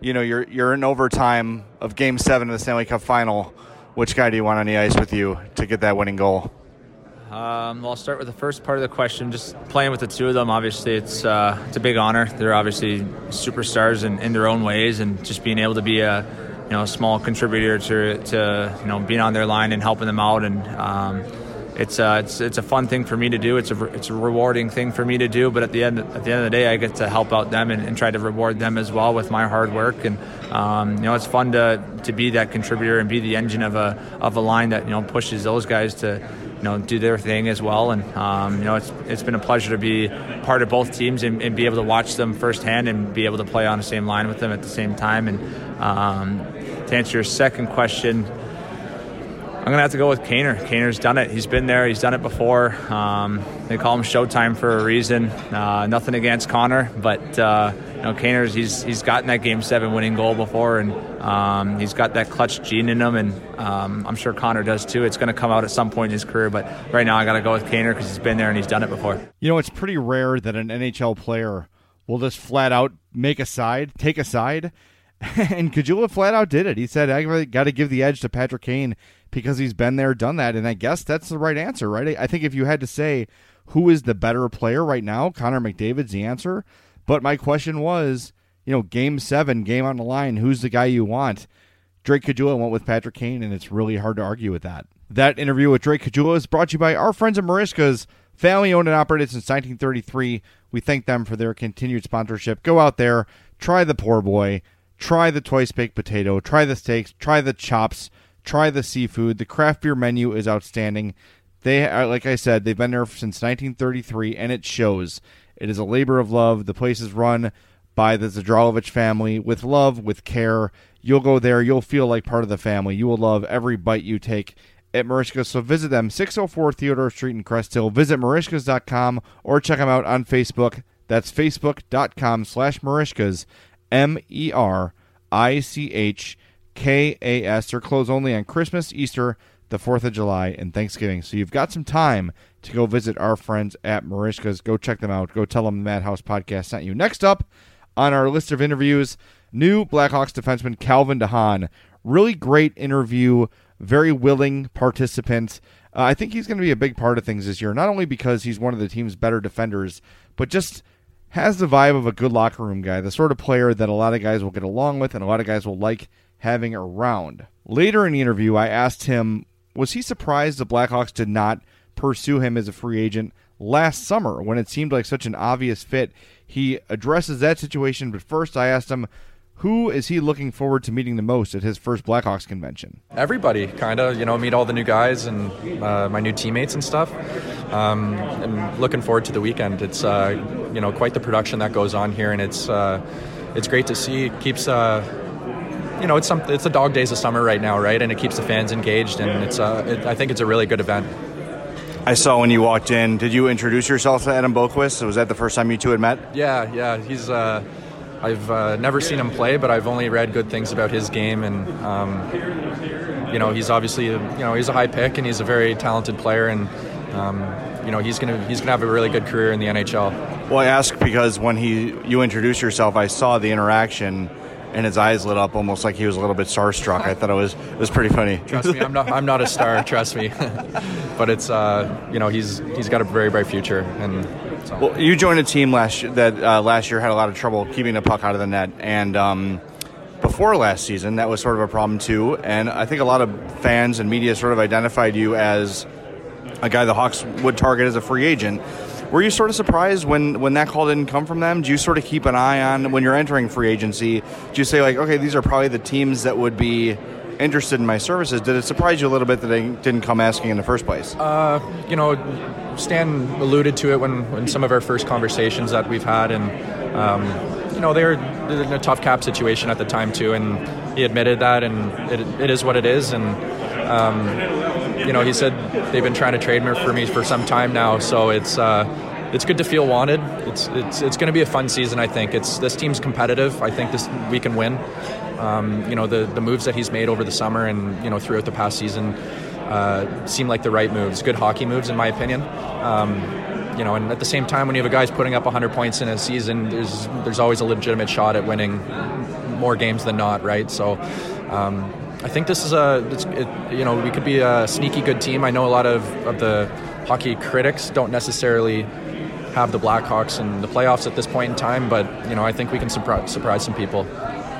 you know, you're you're in overtime of Game Seven of the Stanley Cup Final, which guy do you want on the ice with you to get that winning goal? Um, well, I'll start with the first part of the question. Just playing with the two of them, obviously, it's uh, it's a big honor. They're obviously superstars in, in their own ways, and just being able to be a you know a small contributor to to you know being on their line and helping them out, and um, it's uh, it's it's a fun thing for me to do. It's a it's a rewarding thing for me to do. But at the end at the end of the day, I get to help out them and, and try to reward them as well with my hard work. And um, you know, it's fun to to be that contributor and be the engine of a of a line that you know pushes those guys to you know do their thing as well. And um, you know it's it's been a pleasure to be part of both teams and, and, be able to watch them firsthand and be able to play on the same line with them at the same time. And um, to answer your second question, I'm gonna have to go with Kaner. Kaner's done it. He's been there. He's done it before. Um, they call him Showtime for a reason. Uh, nothing against Connor, but uh, you know Kaner's he's he's gotten that Game Seven winning goal before, and um, he's got that clutch gene in him, and um, I'm sure Connor does too. It's to come out at some point in his career, but right now I got to go with Kaner because he's been there and he's done it before. You know, it's pretty rare that an NHL player will just flat out make a side, take a side. and Caggiula flat out did it. He said, I got to give the edge to Patrick Kane because he's been there, done that. And I guess that's the right answer, right? I think if you had to say who is the better player right now, Connor McDavid's the answer. But my question was, you know, game seven, game on the line, who's the guy you want? Drake Caggiula went with Patrick Kane, and it's really hard to argue with that. That interview with Drake Caggiula is brought to you by our friends at Merichka's, family owned and operated since 1933. We thank them for their continued sponsorship. Go out there, try the poor boy, try the twice baked potato, try the steaks, try the chops Try the seafood. The craft beer menu is outstanding. They are, like I said, they've been there since 1933, and it shows. It is a labor of love. The place is run by the Zadralovich family with love, with care. You'll go there. You'll feel like part of the family. You will love every bite you take at Merichka. So visit them, 604 Theodore Street in Crest Hill. Visit Merichkas.com or check them out on Facebook. That's facebook.com slash Merichkas, M E R I C H KAS. They're closed only on Christmas, Easter, the 4th of July, and Thanksgiving. So you've got some time to go visit our friends at Merichka's. Go check them out. Go tell them the Madhouse podcast sent you. Next up on our list of interviews, new Blackhawks defenseman Calvin de Haan. Really great interview, very willing participant. Uh, I think he's going to be a big part of things this year, not only because he's one of the team's better defenders, but just has the vibe of a good locker room guy, the sort of player that a lot of guys will get along with and a lot of guys will like having around. Later in the interview, I asked him, was he surprised the Blackhawks did not pursue him as a free agent last summer when it seemed like such an obvious fit? He addresses that situation, but first I asked him, who is he looking forward to meeting the most at his first Blackhawks convention? Everybody, kind of. You know, meet all the new guys and uh, my new teammates and stuff. Um, I'm looking forward to the weekend. It's uh, you know quite the production that goes on here, and it's uh, it's great to see. It keeps uh, you know, it's some it's the dog days of summer right now, right? And it keeps the fans engaged, and it's uh, it, I think it's a really good event. I saw when you walked in. Did you introduce yourself to Adam Boqvist? Was that the first time you two had met? Yeah, yeah. He's uh, I've uh, never seen him play, but I've only read good things about his game, and um, you know, he's obviously you know he's a high pick, and he's a very talented player, and um, you know he's gonna he's gonna have a really good career in the NHL. Well, I ask because when he you introduced yourself, I saw the interaction and his eyes lit up almost like he was a little bit starstruck. I thought it was it was pretty funny. Trust me, I'm not I'm not a star. trust me, but it's uh, you know he's he's got a very bright future. And well, you joined a team last year that uh, last year had a lot of trouble keeping the puck out of the net, and um, before last season that was sort of a problem too. And I think a lot of fans and media sort of identified you as a guy the Hawks would target as a free agent. Were you sort of surprised when, when that call didn't come from them? Do you sort of keep an eye on when you're entering free agency? Do you say like, okay, these are probably the teams that would be interested in my services? Did it surprise you a little bit that they didn't come asking in the first place? Uh, you know, Stan alluded to it when, when some of our first conversations that we've had, and um, you know they're in a tough cap situation at the time too, and he admitted that, and it, it is what it is, and. Um, you know, he said they've been trying to trade me for me for some time now, so it's uh, it's good to feel wanted. It's it's it's going to be a fun season. I think it's this team's competitive. I think this we can win. Um, you know, the the moves that he's made over the summer and you know throughout the past season uh, seem like the right moves. Good hockey moves, in my opinion. Um, you know, and at the same time, when you have a guy's putting up 100 points in a season, there's there's always a legitimate shot at winning more games than not, right? So. Um, I think this is a, it, you know, we could be a sneaky good team. I know a lot of, of the hockey critics don't necessarily have the Blackhawks in the playoffs at this point in time, but you know, I think we can surprise, surprise some people.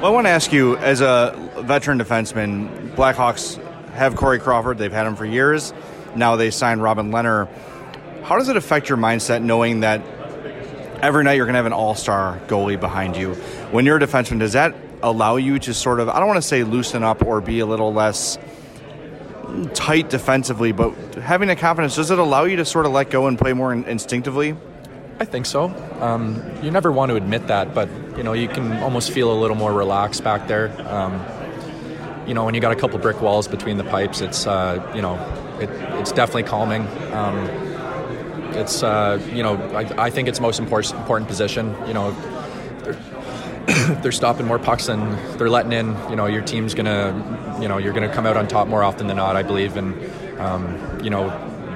Well, I want to ask you, as a veteran defenseman, Blackhawks have Corey Crawford. They've had him for years. Now they signed Robin Lehner. How does it affect your mindset knowing that every night you're going to have an all-star goalie behind you? When you're a defenseman, does that allow you to sort of I don't want to say loosen up or be a little less tight defensively, but having the confidence does it allow you to sort of let go and play more in- instinctively? I think so. Um, you never want to admit that, but you know you can almost feel a little more relaxed back there. Um, you know, when you got a couple brick walls between the pipes, it's uh, you know, it, it's definitely calming. Um, it's uh, you know, I, I think it's most important important position. You know, they're, they're stopping more pucks than they're letting in. You know, your team's gonna, you know, you're gonna come out on top more often than not. I believe, and um, you know,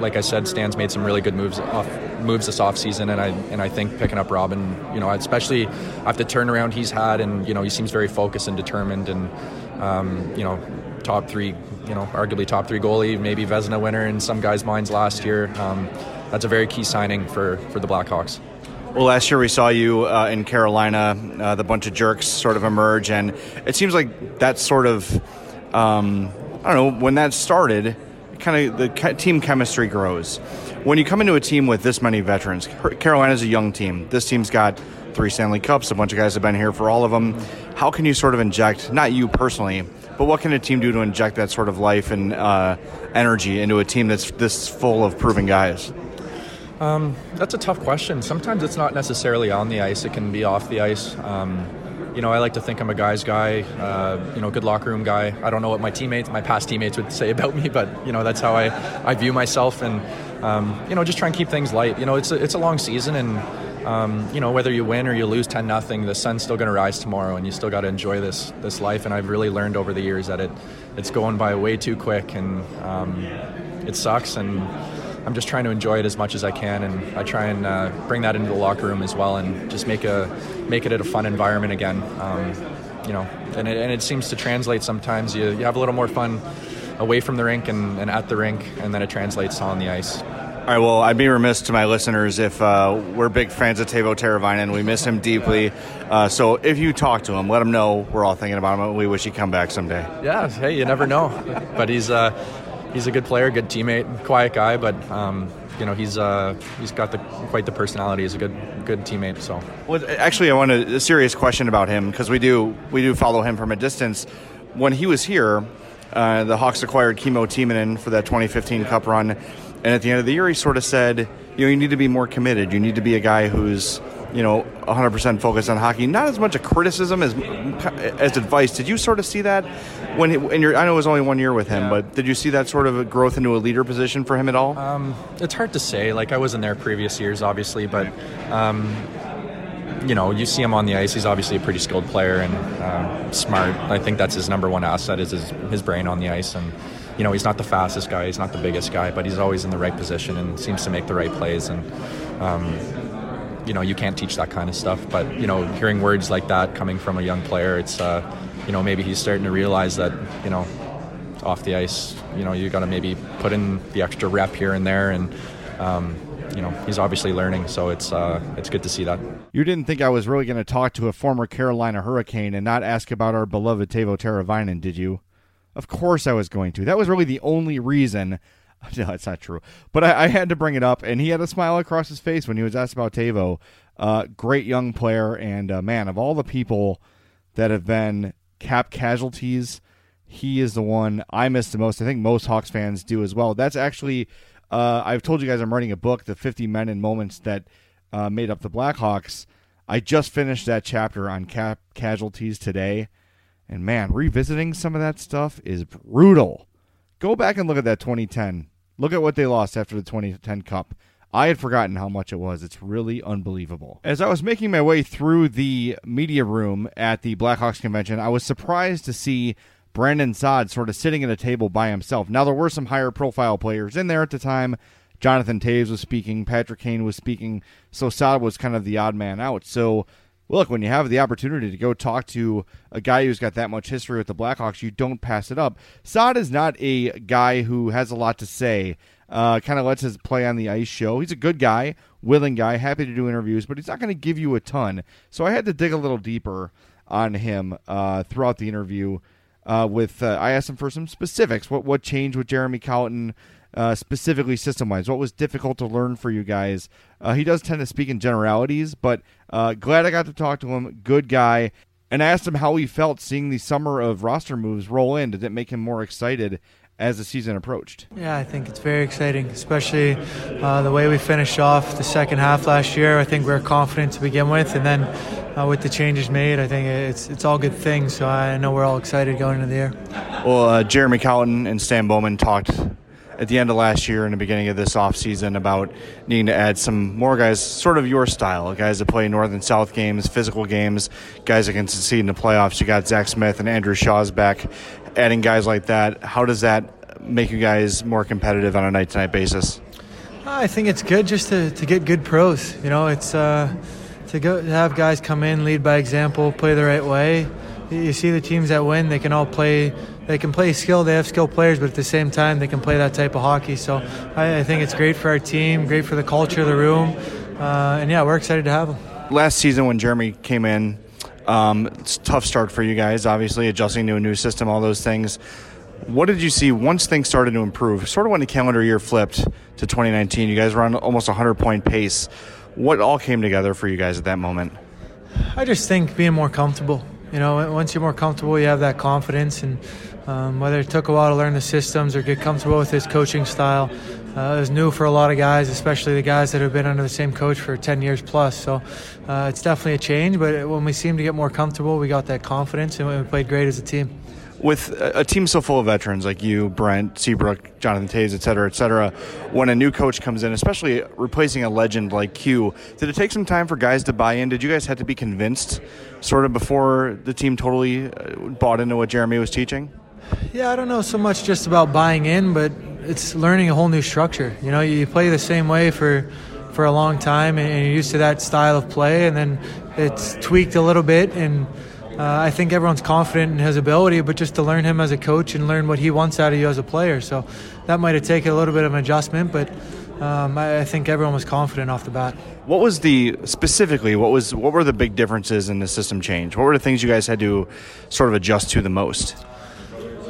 like I said, Stan's made some really good moves off moves this off season, and I and I think picking up Robin, you know, especially after the turnaround he's had, and you know, he seems very focused and determined, and um, you know, top three, you know, arguably top three goalie, maybe Vezina winner in some guys' minds last year. Um, that's a very key signing for for the Blackhawks. Well, last year we saw you uh, in Carolina, uh, the bunch of jerks sort of emerge, and it seems like that sort of, um, I don't know, when that started, kind of the team chemistry grows. When you come into a team with this many veterans, Carolina's a young team. This team's got three Stanley Cups. A bunch of guys have been here for all of them. How can you sort of inject, not you personally, but what can a team do to inject that sort of life and uh, energy into a team that's this full of proven guys? Um, that's a tough question. Sometimes it's not necessarily on the ice; it can be off the ice. Um, you know, I like to think I'm a guy's guy. Uh, you know, good locker room guy. I don't know what my teammates, my past teammates, would say about me, but you know, that's how I, I view myself, and um, you know, just try and keep things light. You know, it's a, it's a long season, and um, you know, whether you win or you lose ten nothing, the sun's still going to rise tomorrow, and you still got to enjoy this this life. And I've really learned over the years that it it's going by way too quick, and um, it sucks, and I'm just trying to enjoy it as much as I can, and I try and uh, bring that into the locker room as well, and just make a make it a fun environment again. Um, you know, and it, and it seems to translate sometimes. You, you have a little more fun away from the rink and, and at the rink, and then it translates on the ice. All right, well, I'd be remiss to my listeners if uh, we're big fans of Teuvo Teravainen. We miss him deeply. Uh, so if you talk to him, let him know we're all thinking about him. And we wish he'd come back someday. Yeah, hey, you never know. but he's uh, he's a good player, good teammate, quiet guy, but um, you know he's uh, he's got the quite the personality. He's a good good teammate. So, well, actually, I want a, serious question about him because we do we do follow him from a distance. When he was here, uh, the Hawks acquired Kimmo Timonen for that 2015 Cup run, and at the end of the year, he sort of said, you know, you need to be more committed. You need to be a guy who's you know 100% focused on hockey. Not as much a criticism as as advice. Did you sort of see that when he, in your? I know it was only one year with him, yeah. but did you see that sort of a growth into a leader position for him at all? Um, it's hard to say. Like I wasn't there previous years, obviously, but. Um, you know, you see him on the ice. He's obviously a pretty skilled player and uh, smart. I think that's his number one asset is his, his brain on the ice. And you know, he's not the fastest guy, he's not the biggest guy, but he's always in the right position and seems to make the right plays. And um, you know you can't teach that kind of stuff. But you know, hearing words like that coming from a young player, it's uh, you know maybe he's starting to realize that you know off the ice, you know you got to maybe put in the extra rep here and there, and um, you know he's obviously learning. So it's uh, it's good to see that. You didn't think I was really going to talk to a former Carolina Hurricane and not ask about our beloved Teuvo Teravainen, did you? Of course I was going to. That was really the only reason No, it's not true. But I, I, had to bring it up, and he had a smile across his face when he was asked about Teuvo. Uh, great young player, and uh, man, of all the people that have been cap casualties, he is the one I miss the most. I think most Hawks fans do as well. That's actually, uh, I've told you guys I'm writing a book, The 50 Men and Moments That uh, Made Up the Blackhawks. I just finished that chapter on cap casualties today. And man, revisiting some of that stuff is brutal. Go back and look at that 2010 Look at what they lost after the 2010 Cup. I had forgotten how much it was. It's really unbelievable. As I was making my way through the media room at the Blackhawks convention, I was surprised to see Brandon Saad sort of sitting at a table by himself. Now, there were some higher profile players in there at the time. Jonathan Toews was speaking, Patrick Kane was speaking, so Saad was kind of the odd man out. So look, when you have the opportunity to go talk to a guy who's got that much history with the Blackhawks, you don't pass it up. Saad is not a guy who has a lot to say. Uh, kind of lets his play on the ice show. He's a good guy, willing guy, happy to do interviews, but he's not going to give you a ton. So I had to dig a little deeper on him uh, throughout the interview. Uh, with uh, I asked him for some specifics. What what changed with Jeremy Colliton? uh, specifically system wise? What was difficult to learn for you guys? Uh, he does tend to speak in generalities, but uh, glad I got to talk to him. Good guy. And I asked him how he felt seeing the summer of roster moves roll in. Did it make him more excited as the season approached. Yeah, I think it's very exciting, especially uh, the way we finished off the second half last year. I think we are confident to begin with, and then uh, with the changes made, I think it's it's all good things. So I know we're all excited going into the year. Well, uh, Jeremy Colliton and Stan Bowman talked at the end of last year and the beginning of this offseason about needing to add some more guys, sort of your style, guys that play north and south games, physical games, guys that can succeed in the playoffs. You got Zach Smith and Andrew Shaw's back adding guys like that, how does that make you guys more competitive on a night to night basis? I think it's good just to, to get good pros. You know, it's uh, to go to have guys come in, lead by example, play the right way. You see the teams that win; they can all play. They can play skill. They have skilled players, but at the same time, they can play that type of hockey. So I, I think it's great for our team, great for the culture of the room, uh, and yeah, we're excited to have them. Last season, when Jeremy came in, um, it's tough start for you guys, obviously, adjusting to a new system, all those things. What did you see once things started to improve? Sort of when the calendar year flipped to 2019, you guys were on almost a 100 point pace. What all came together for you guys at that moment? I just think being more comfortable. You know, once you're more comfortable, you have that confidence, and um, whether it took a while to learn the systems or get comfortable with his coaching style, uh, it was new for a lot of guys, especially the guys that have been under the same coach for 10 years plus. So uh, it's definitely a change, but when we seemed to get more comfortable, we got that confidence and we played great as a team. With a team so full of veterans like you, Brent, Seabrook, Jonathan Toews, et cetera, et cetera, when a new coach comes in, especially replacing a legend like Q, did it take some time for guys to buy in? Did you guys have to be convinced sort of before the team totally uh, bought into what Jeremy was teaching? Yeah, I don't know so much just about buying in, but it's learning a whole new structure. You know, you play the same way for for a long time, and you're used to that style of play, and then it's tweaked a little bit, and uh, I think everyone's confident in his ability, but just to learn him as a coach and learn what he wants out of you as a player. So that might have taken a little bit of an adjustment, but um, I, I think everyone was confident off the bat. What was the specifically? What was what were the big differences in the system change? What were the things you guys had to sort of adjust to the most?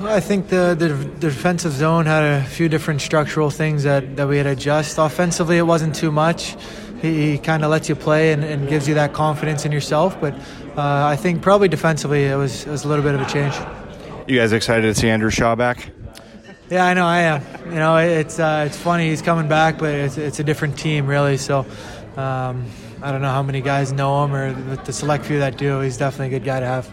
I think the, the, the defensive zone had a few different structural things that, that we had to adjust. Offensively, it wasn't too much. He, he kind of lets you play and, and, gives you that confidence in yourself. But uh, I think probably defensively, it was, it was a little bit of a change. You guys excited to see Andrew Shaw back? Yeah, I know I am. You know, it's uh, it's funny he's coming back, but it's, it's a different team really. So um, I don't know how many guys know him or the select few that do. He's definitely a good guy to have.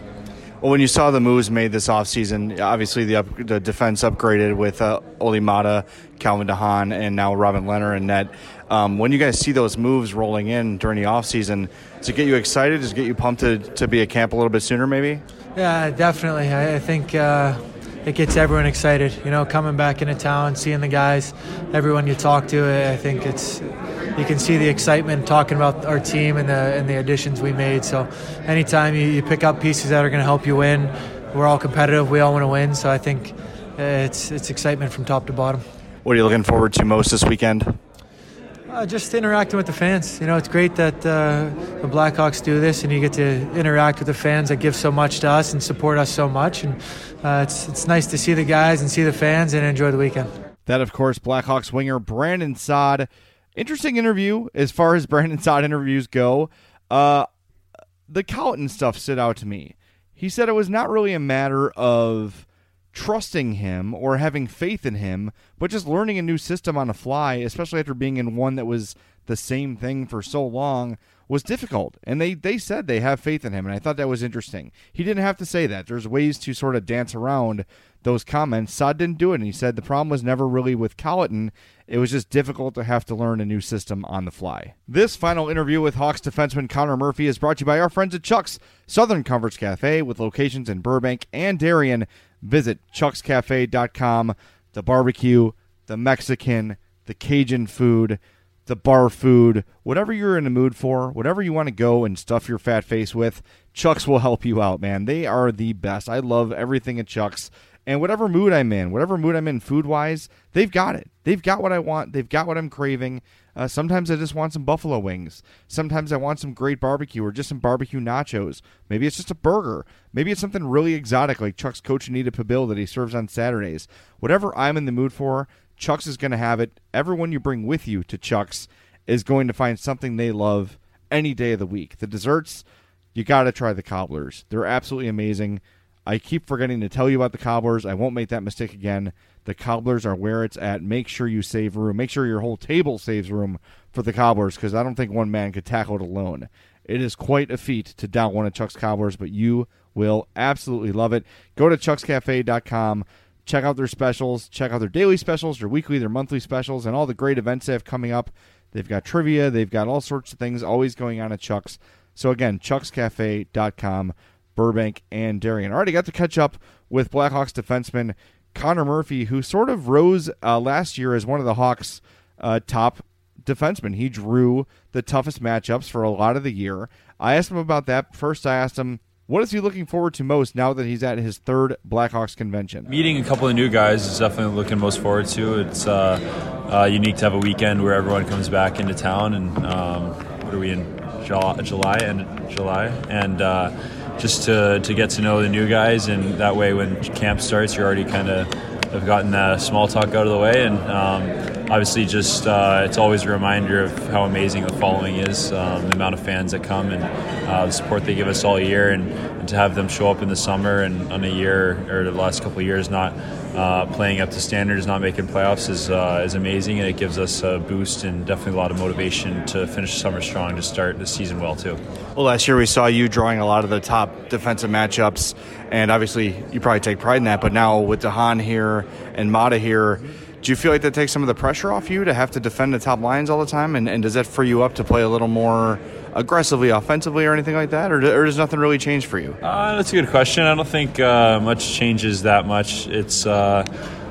Well, when you saw the moves made this offseason, obviously the, up, the defense upgraded with uh, Olli Maatta, Calvin de Haan, and now Robin Lehner and net. Um, when you guys see those moves rolling in during the offseason, does it get you excited? Does it get you pumped to, to be at camp a little bit sooner, maybe? Yeah, definitely. I, I think uh, it gets everyone excited. You know, coming back into town, seeing the guys, everyone you talk to, I think it's you can see the excitement talking about our team and the and the additions we made. So anytime you, you pick up pieces that are going to help you win, we're all competitive. We all want to win. So I think it's it's excitement from top to bottom. What are you looking forward to most this weekend? Uh, just interacting with the fans. You know, it's great that uh, the Blackhawks do this, and you get to interact with the fans that give so much to us and support us so much. And uh, it's it's nice to see the guys and see the fans and enjoy the weekend. That, of course, Blackhawks winger Brandon Saad interesting interview as far as Brandon Saad interviews go. Uh, the Colliton stuff stood out to me. He said it was not really a matter of trusting him or having faith in him, but just learning a new system on the fly, especially after being in one that was the same thing for so long, was difficult. And they, they said they have faith in him, and I thought that was interesting. He didn't have to say that. There's ways to sort of dance around those comments. Saad didn't do it, and he said the problem was never really with Colliton. It was just difficult to have to learn a new system on the fly. This final interview with Hawks defenseman Connor Murphy is brought to you by our friends at Chuck's Southern Comforts Cafe with locations in Burbank and Darien. Visit chuckscafe.com. The barbecue, the Mexican, the Cajun food, the bar food, whatever you're in the mood for, whatever you want to go and stuff your fat face with, Chuck's will help you out, man. They are the best. I love everything at Chuck's. And whatever mood I'm in, whatever mood I'm in food wise, they've got it. They've got what I want. They've got what I'm craving. Uh, sometimes I just want some buffalo wings. Sometimes I want some great barbecue or just some barbecue nachos. Maybe it's just a burger. Maybe it's something really exotic like Chuck's Cochinita Pibil that he serves on Saturdays. Whatever I'm in the mood for, Chuck's is going to have it. Everyone you bring with you to Chuck's is going to find something they love any day of the week. The desserts, you got to try the cobblers. They're absolutely amazing. I keep forgetting to tell you about the cobblers. I won't make that mistake again. The cobblers are where it's at. Make sure you save room. Make sure your whole table saves room for the cobblers because I don't think one man could tackle it alone. It is quite a feat to down one of Chuck's cobblers, but you will absolutely love it. Go to chuckscafe.com. Check out their specials. Check out their daily specials, their weekly, their monthly specials, and all the great events they have coming up. They've got trivia. They've got all sorts of things always going on at Chuck's. So again, chuckscafe.com, Burbank and Darien. Already got to catch up with Blackhawks defenseman Connor Murphy, who sort of rose uh, last year as one of the Hawks' uh, top defensemen. He drew the toughest matchups for a lot of the year. I asked him about that. First, I asked him what is he looking forward to most now that he's at his third Blackhawks convention? Meeting a couple of new guys is definitely looking most forward to. It's uh, uh, unique to have a weekend where everyone comes back into town, and um, what are we in July and July, and uh, just to to get to know the new guys, and that way when camp starts, you're already kind of have gotten that small talk out of the way, and um, obviously just uh, it's always a reminder of how amazing the following is, um, the amount of fans that come and uh, the support they give us all year, and, and, to have them show up in the summer and on a year or the last couple of years not uh, playing up to standards, not making playoffs is uh, is amazing, and it gives us a boost and definitely a lot of motivation to finish the summer strong to start the season well too. Well, last year we saw you drawing a lot of the top defensive matchups, and obviously you probably take pride in that. But now with de Haan here and Maatta here. Do you feel like that takes some of the pressure off you to have to defend the top lines all the time? And, and does that free you up to play a little more aggressively offensively or anything like that? Or, or does nothing really change for you? Uh, that's a good question. I don't think uh, much changes that much. It's uh,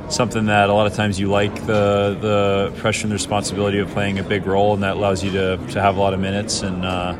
something that a lot of times you like the, the pressure and the responsibility of playing a big role, and that allows you to, to have a lot of minutes and uh,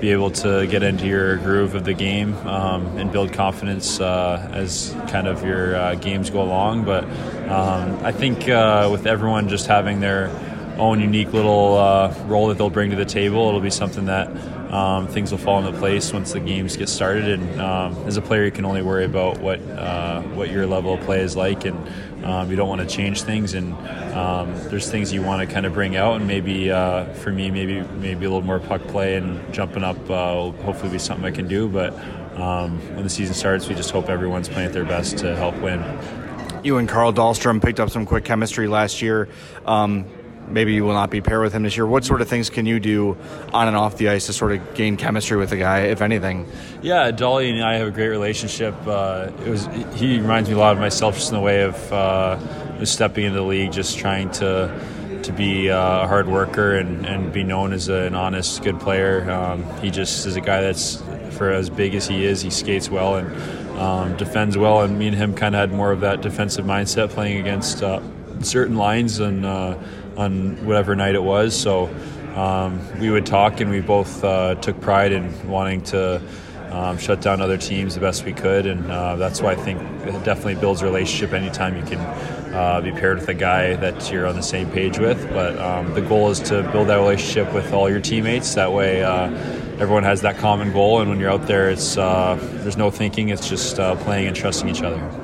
be able to get into your groove of the game um, and build confidence uh, as kind of your uh, games go along. But um, I think with everyone just having their own unique little uh, role that they'll bring to the table, it'll be something that um, things will fall into place once the games get started. And um, as a player, you can only worry about what uh, what your level of play is like, and um, you don't want to change things. And um, there's things you want to kind of bring out, and maybe uh, for me, maybe maybe a little more puck play and jumping up uh, will hopefully be something I can do. But um, when the season starts, we just hope everyone's playing at their best to help win. You and Carl Dahlstrom picked up some quick chemistry last year. Maybe you will not be paired with him this year. What sort of things can you do on and off the ice to sort of gain chemistry with the guy, if anything? Yeah, Dolly and I have a great relationship. Uh, it was he reminds me a lot of myself, just in the way of uh, stepping into the league, just trying to to be uh, a hard worker and, and be known as an honest, good player. Um, he just is a guy that's for as big as he is, he skates well and um, defends well. And me and him kind of had more of that defensive mindset playing against uh, certain lines and uh, on whatever night it was. So um, we would talk, and we both uh, took pride in wanting to um, shut down other teams the best we could, and uh, that's why I think it definitely builds a relationship anytime you can uh, be paired with a guy that you're on the same page with. But um, the goal is to build that relationship with all your teammates. That way, uh, everyone has that common goal, and when you're out there, it's uh, there's no thinking; it's just uh, playing and trusting each other.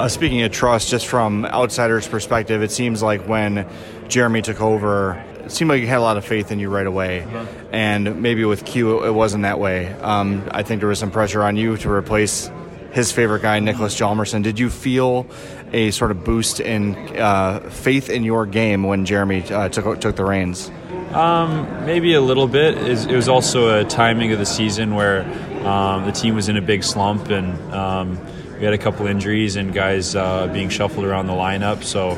Uh, speaking of trust, just from outsiders' perspective, it seems like when Jeremy took over, it seemed like he had a lot of faith in you right away. And maybe with Q, it wasn't that way. Um, I think there was some pressure on you to replace his favorite guy, Nicholas Hjalmarsson. Did you feel a sort of boost in uh, faith in your game when Jeremy uh, took took the reins? Um, maybe a little bit. It was also a timing of the season where um, the team was in a big slump and um, we had a couple injuries and guys uh, being shuffled around the lineup. So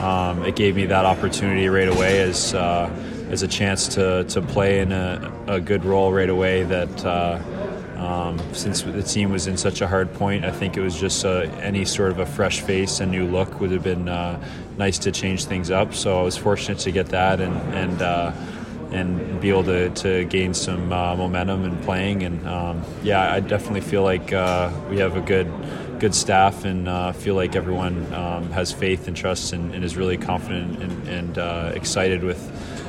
um, it gave me that opportunity right away as uh, as a chance to, to play in a, a good role right away. That uh, um, since the team was in such a hard point, I think it was just uh, any sort of a fresh face, a new look would have been uh, nice to change things up. So I was fortunate to get that and and uh, and be able to, to gain some uh, momentum and playing. And um, yeah, I definitely feel like uh, we have a good good staff and uh, feel like everyone um, has faith and trust and, and is really confident and, and uh, excited with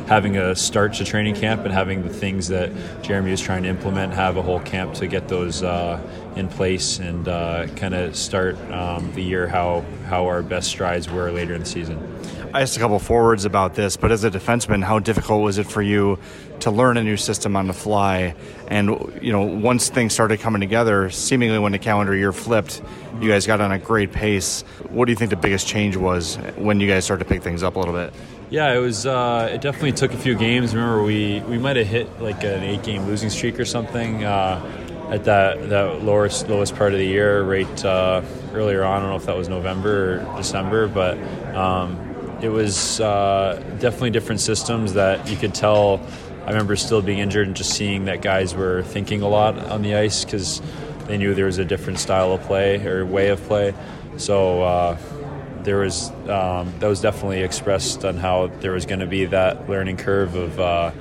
having a start to training camp and having the things that Jeremy is trying to implement, have a whole camp to get those uh, in place and uh, kind of start um, the year how, how our best strides were later in the season. I asked a couple forwards about this, but as a defenseman, how difficult was it for you to learn a new system on the fly? And you know, once things started coming together, seemingly when the calendar year flipped, you guys got on a great pace. What do you think the biggest change was when you guys started to pick things up a little bit? Yeah, it was. Uh, it definitely took a few games. Remember, we we might have hit like an eight-game losing streak or something uh, at that that lowest lowest part of the year, right uh, earlier on. I don't know if that was November or December, but um, it was uh, definitely different systems that you could tell. I remember still being injured and just seeing that guys were thinking a lot on the ice because they knew there was a different style of play or way of play. So uh, there was um, that was definitely expressed on how there was going to be that learning curve of uh,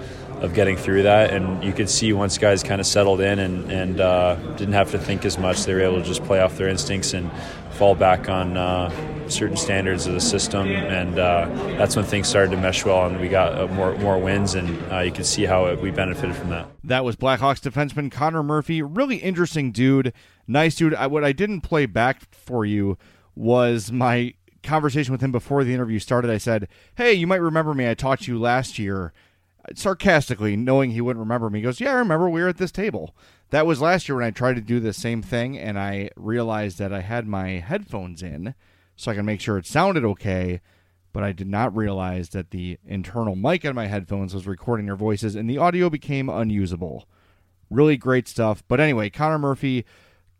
of getting through that, and you could see once guys kind of settled in and and uh, didn't have to think as much, they were able to just play off their instincts and fall back on uh, certain standards of the system, and uh, that's when things started to mesh well, and we got uh, more more wins, and uh, you can see how it, we benefited from that. That was Blackhawks defenseman Connor Murphy. Really interesting dude, nice dude. I, what I didn't play back for you was my conversation with him before the interview started. I said, "Hey, you might remember me. I talked to you last year." Sarcastically, knowing he wouldn't remember me, goes, "Yeah, I remember. We were at this table." That was last year when I tried to do the same thing, and I realized that I had my headphones in so I can make sure it sounded okay. But I did not realize that the internal mic on my headphones was recording their voices, and the audio became unusable. Really great stuff. But anyway, Connor Murphy,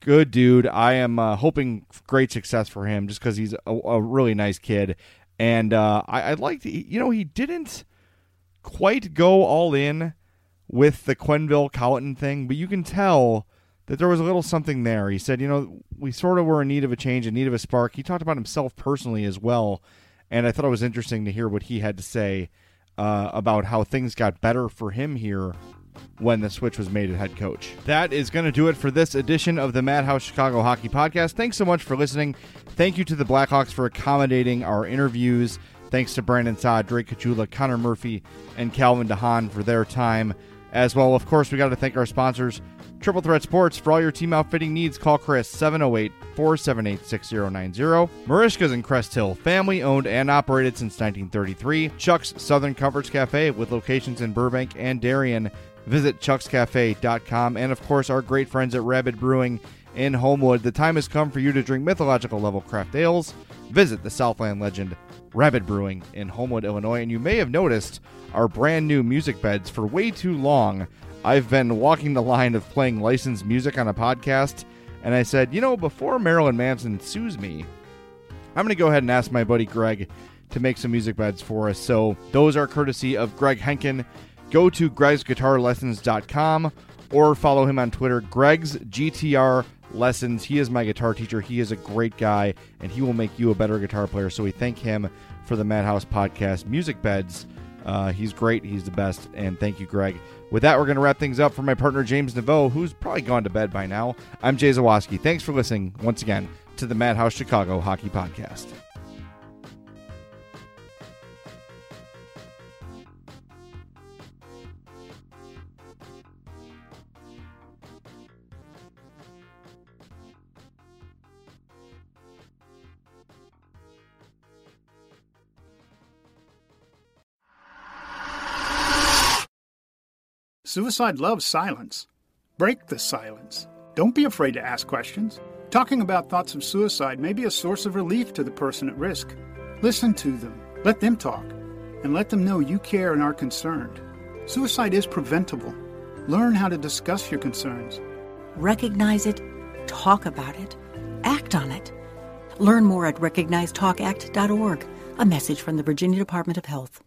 good dude. I am uh, hoping great success for him just because he's a, a, really nice kid. And uh, I, would like to, you know, he didn't quite go all in with the Quenneville Colliton thing, but you can tell that there was a little something there. He said, you know, we sort of were in need of a change, in need of a spark. He talked about himself personally as well, and I thought it was interesting to hear what he had to say uh, about how things got better for him here when the switch was made at head coach. That is going to do it for this edition of the Madhouse Chicago Hockey Podcast. Thanks so much for listening. Thank you to the Blackhawks for accommodating our interviews. Thanks to Brandon Saad, Drake Caggiula, Connor Murphy, and Calvin de Haan for their time. As well, of course, we got to thank our sponsors, Triple Threat Sports. For all your team outfitting needs, call Chris 708 478 6090. Merichka's in Crest Hill, family owned and operated since 1933. Chuck's Southern Comforts Cafe with locations in Burbank and Darien. Visit chuckscafe.com. And of course, our great friends at Rabid Brewing in Homewood. The time has come for you to drink mythological level craft ales. Visit the Southland legend Rabid Brewing in Homewood, Illinois. And you may have noticed our brand new music beds for way too long. I've been walking the line of playing licensed music on a podcast, and I said, you know, before Marilyn Manson sues me, I'm going to go ahead and ask my buddy Greg to make some music beds for us. So those are courtesy of Greg Henkin. Go to gregsguitarlessons.com or follow him on Twitter, Greg's GTR Lessons. He is my guitar teacher. He is a great guy, and he will make you a better guitar player. So we thank him for the Madhouse Podcast Music Beds. Uh, he's great. He's the best. And thank you, Greg. With that, we're going to wrap things up for my partner, James Neveau, who's probably gone to bed by now. I'm Jay Zawaski. Thanks for listening once again to the Madhouse Chicago Hockey Podcast. Suicide loves silence. Break the silence. Don't be afraid to ask questions. Talking about thoughts of suicide may be a source of relief to the person at risk. Listen to them, let them talk, and let them know you care and are concerned. Suicide is preventable. Learn how to discuss your concerns. Recognize it, talk about it, act on it. Learn more at recognizetalkact.org, a message from the Virginia Department of Health.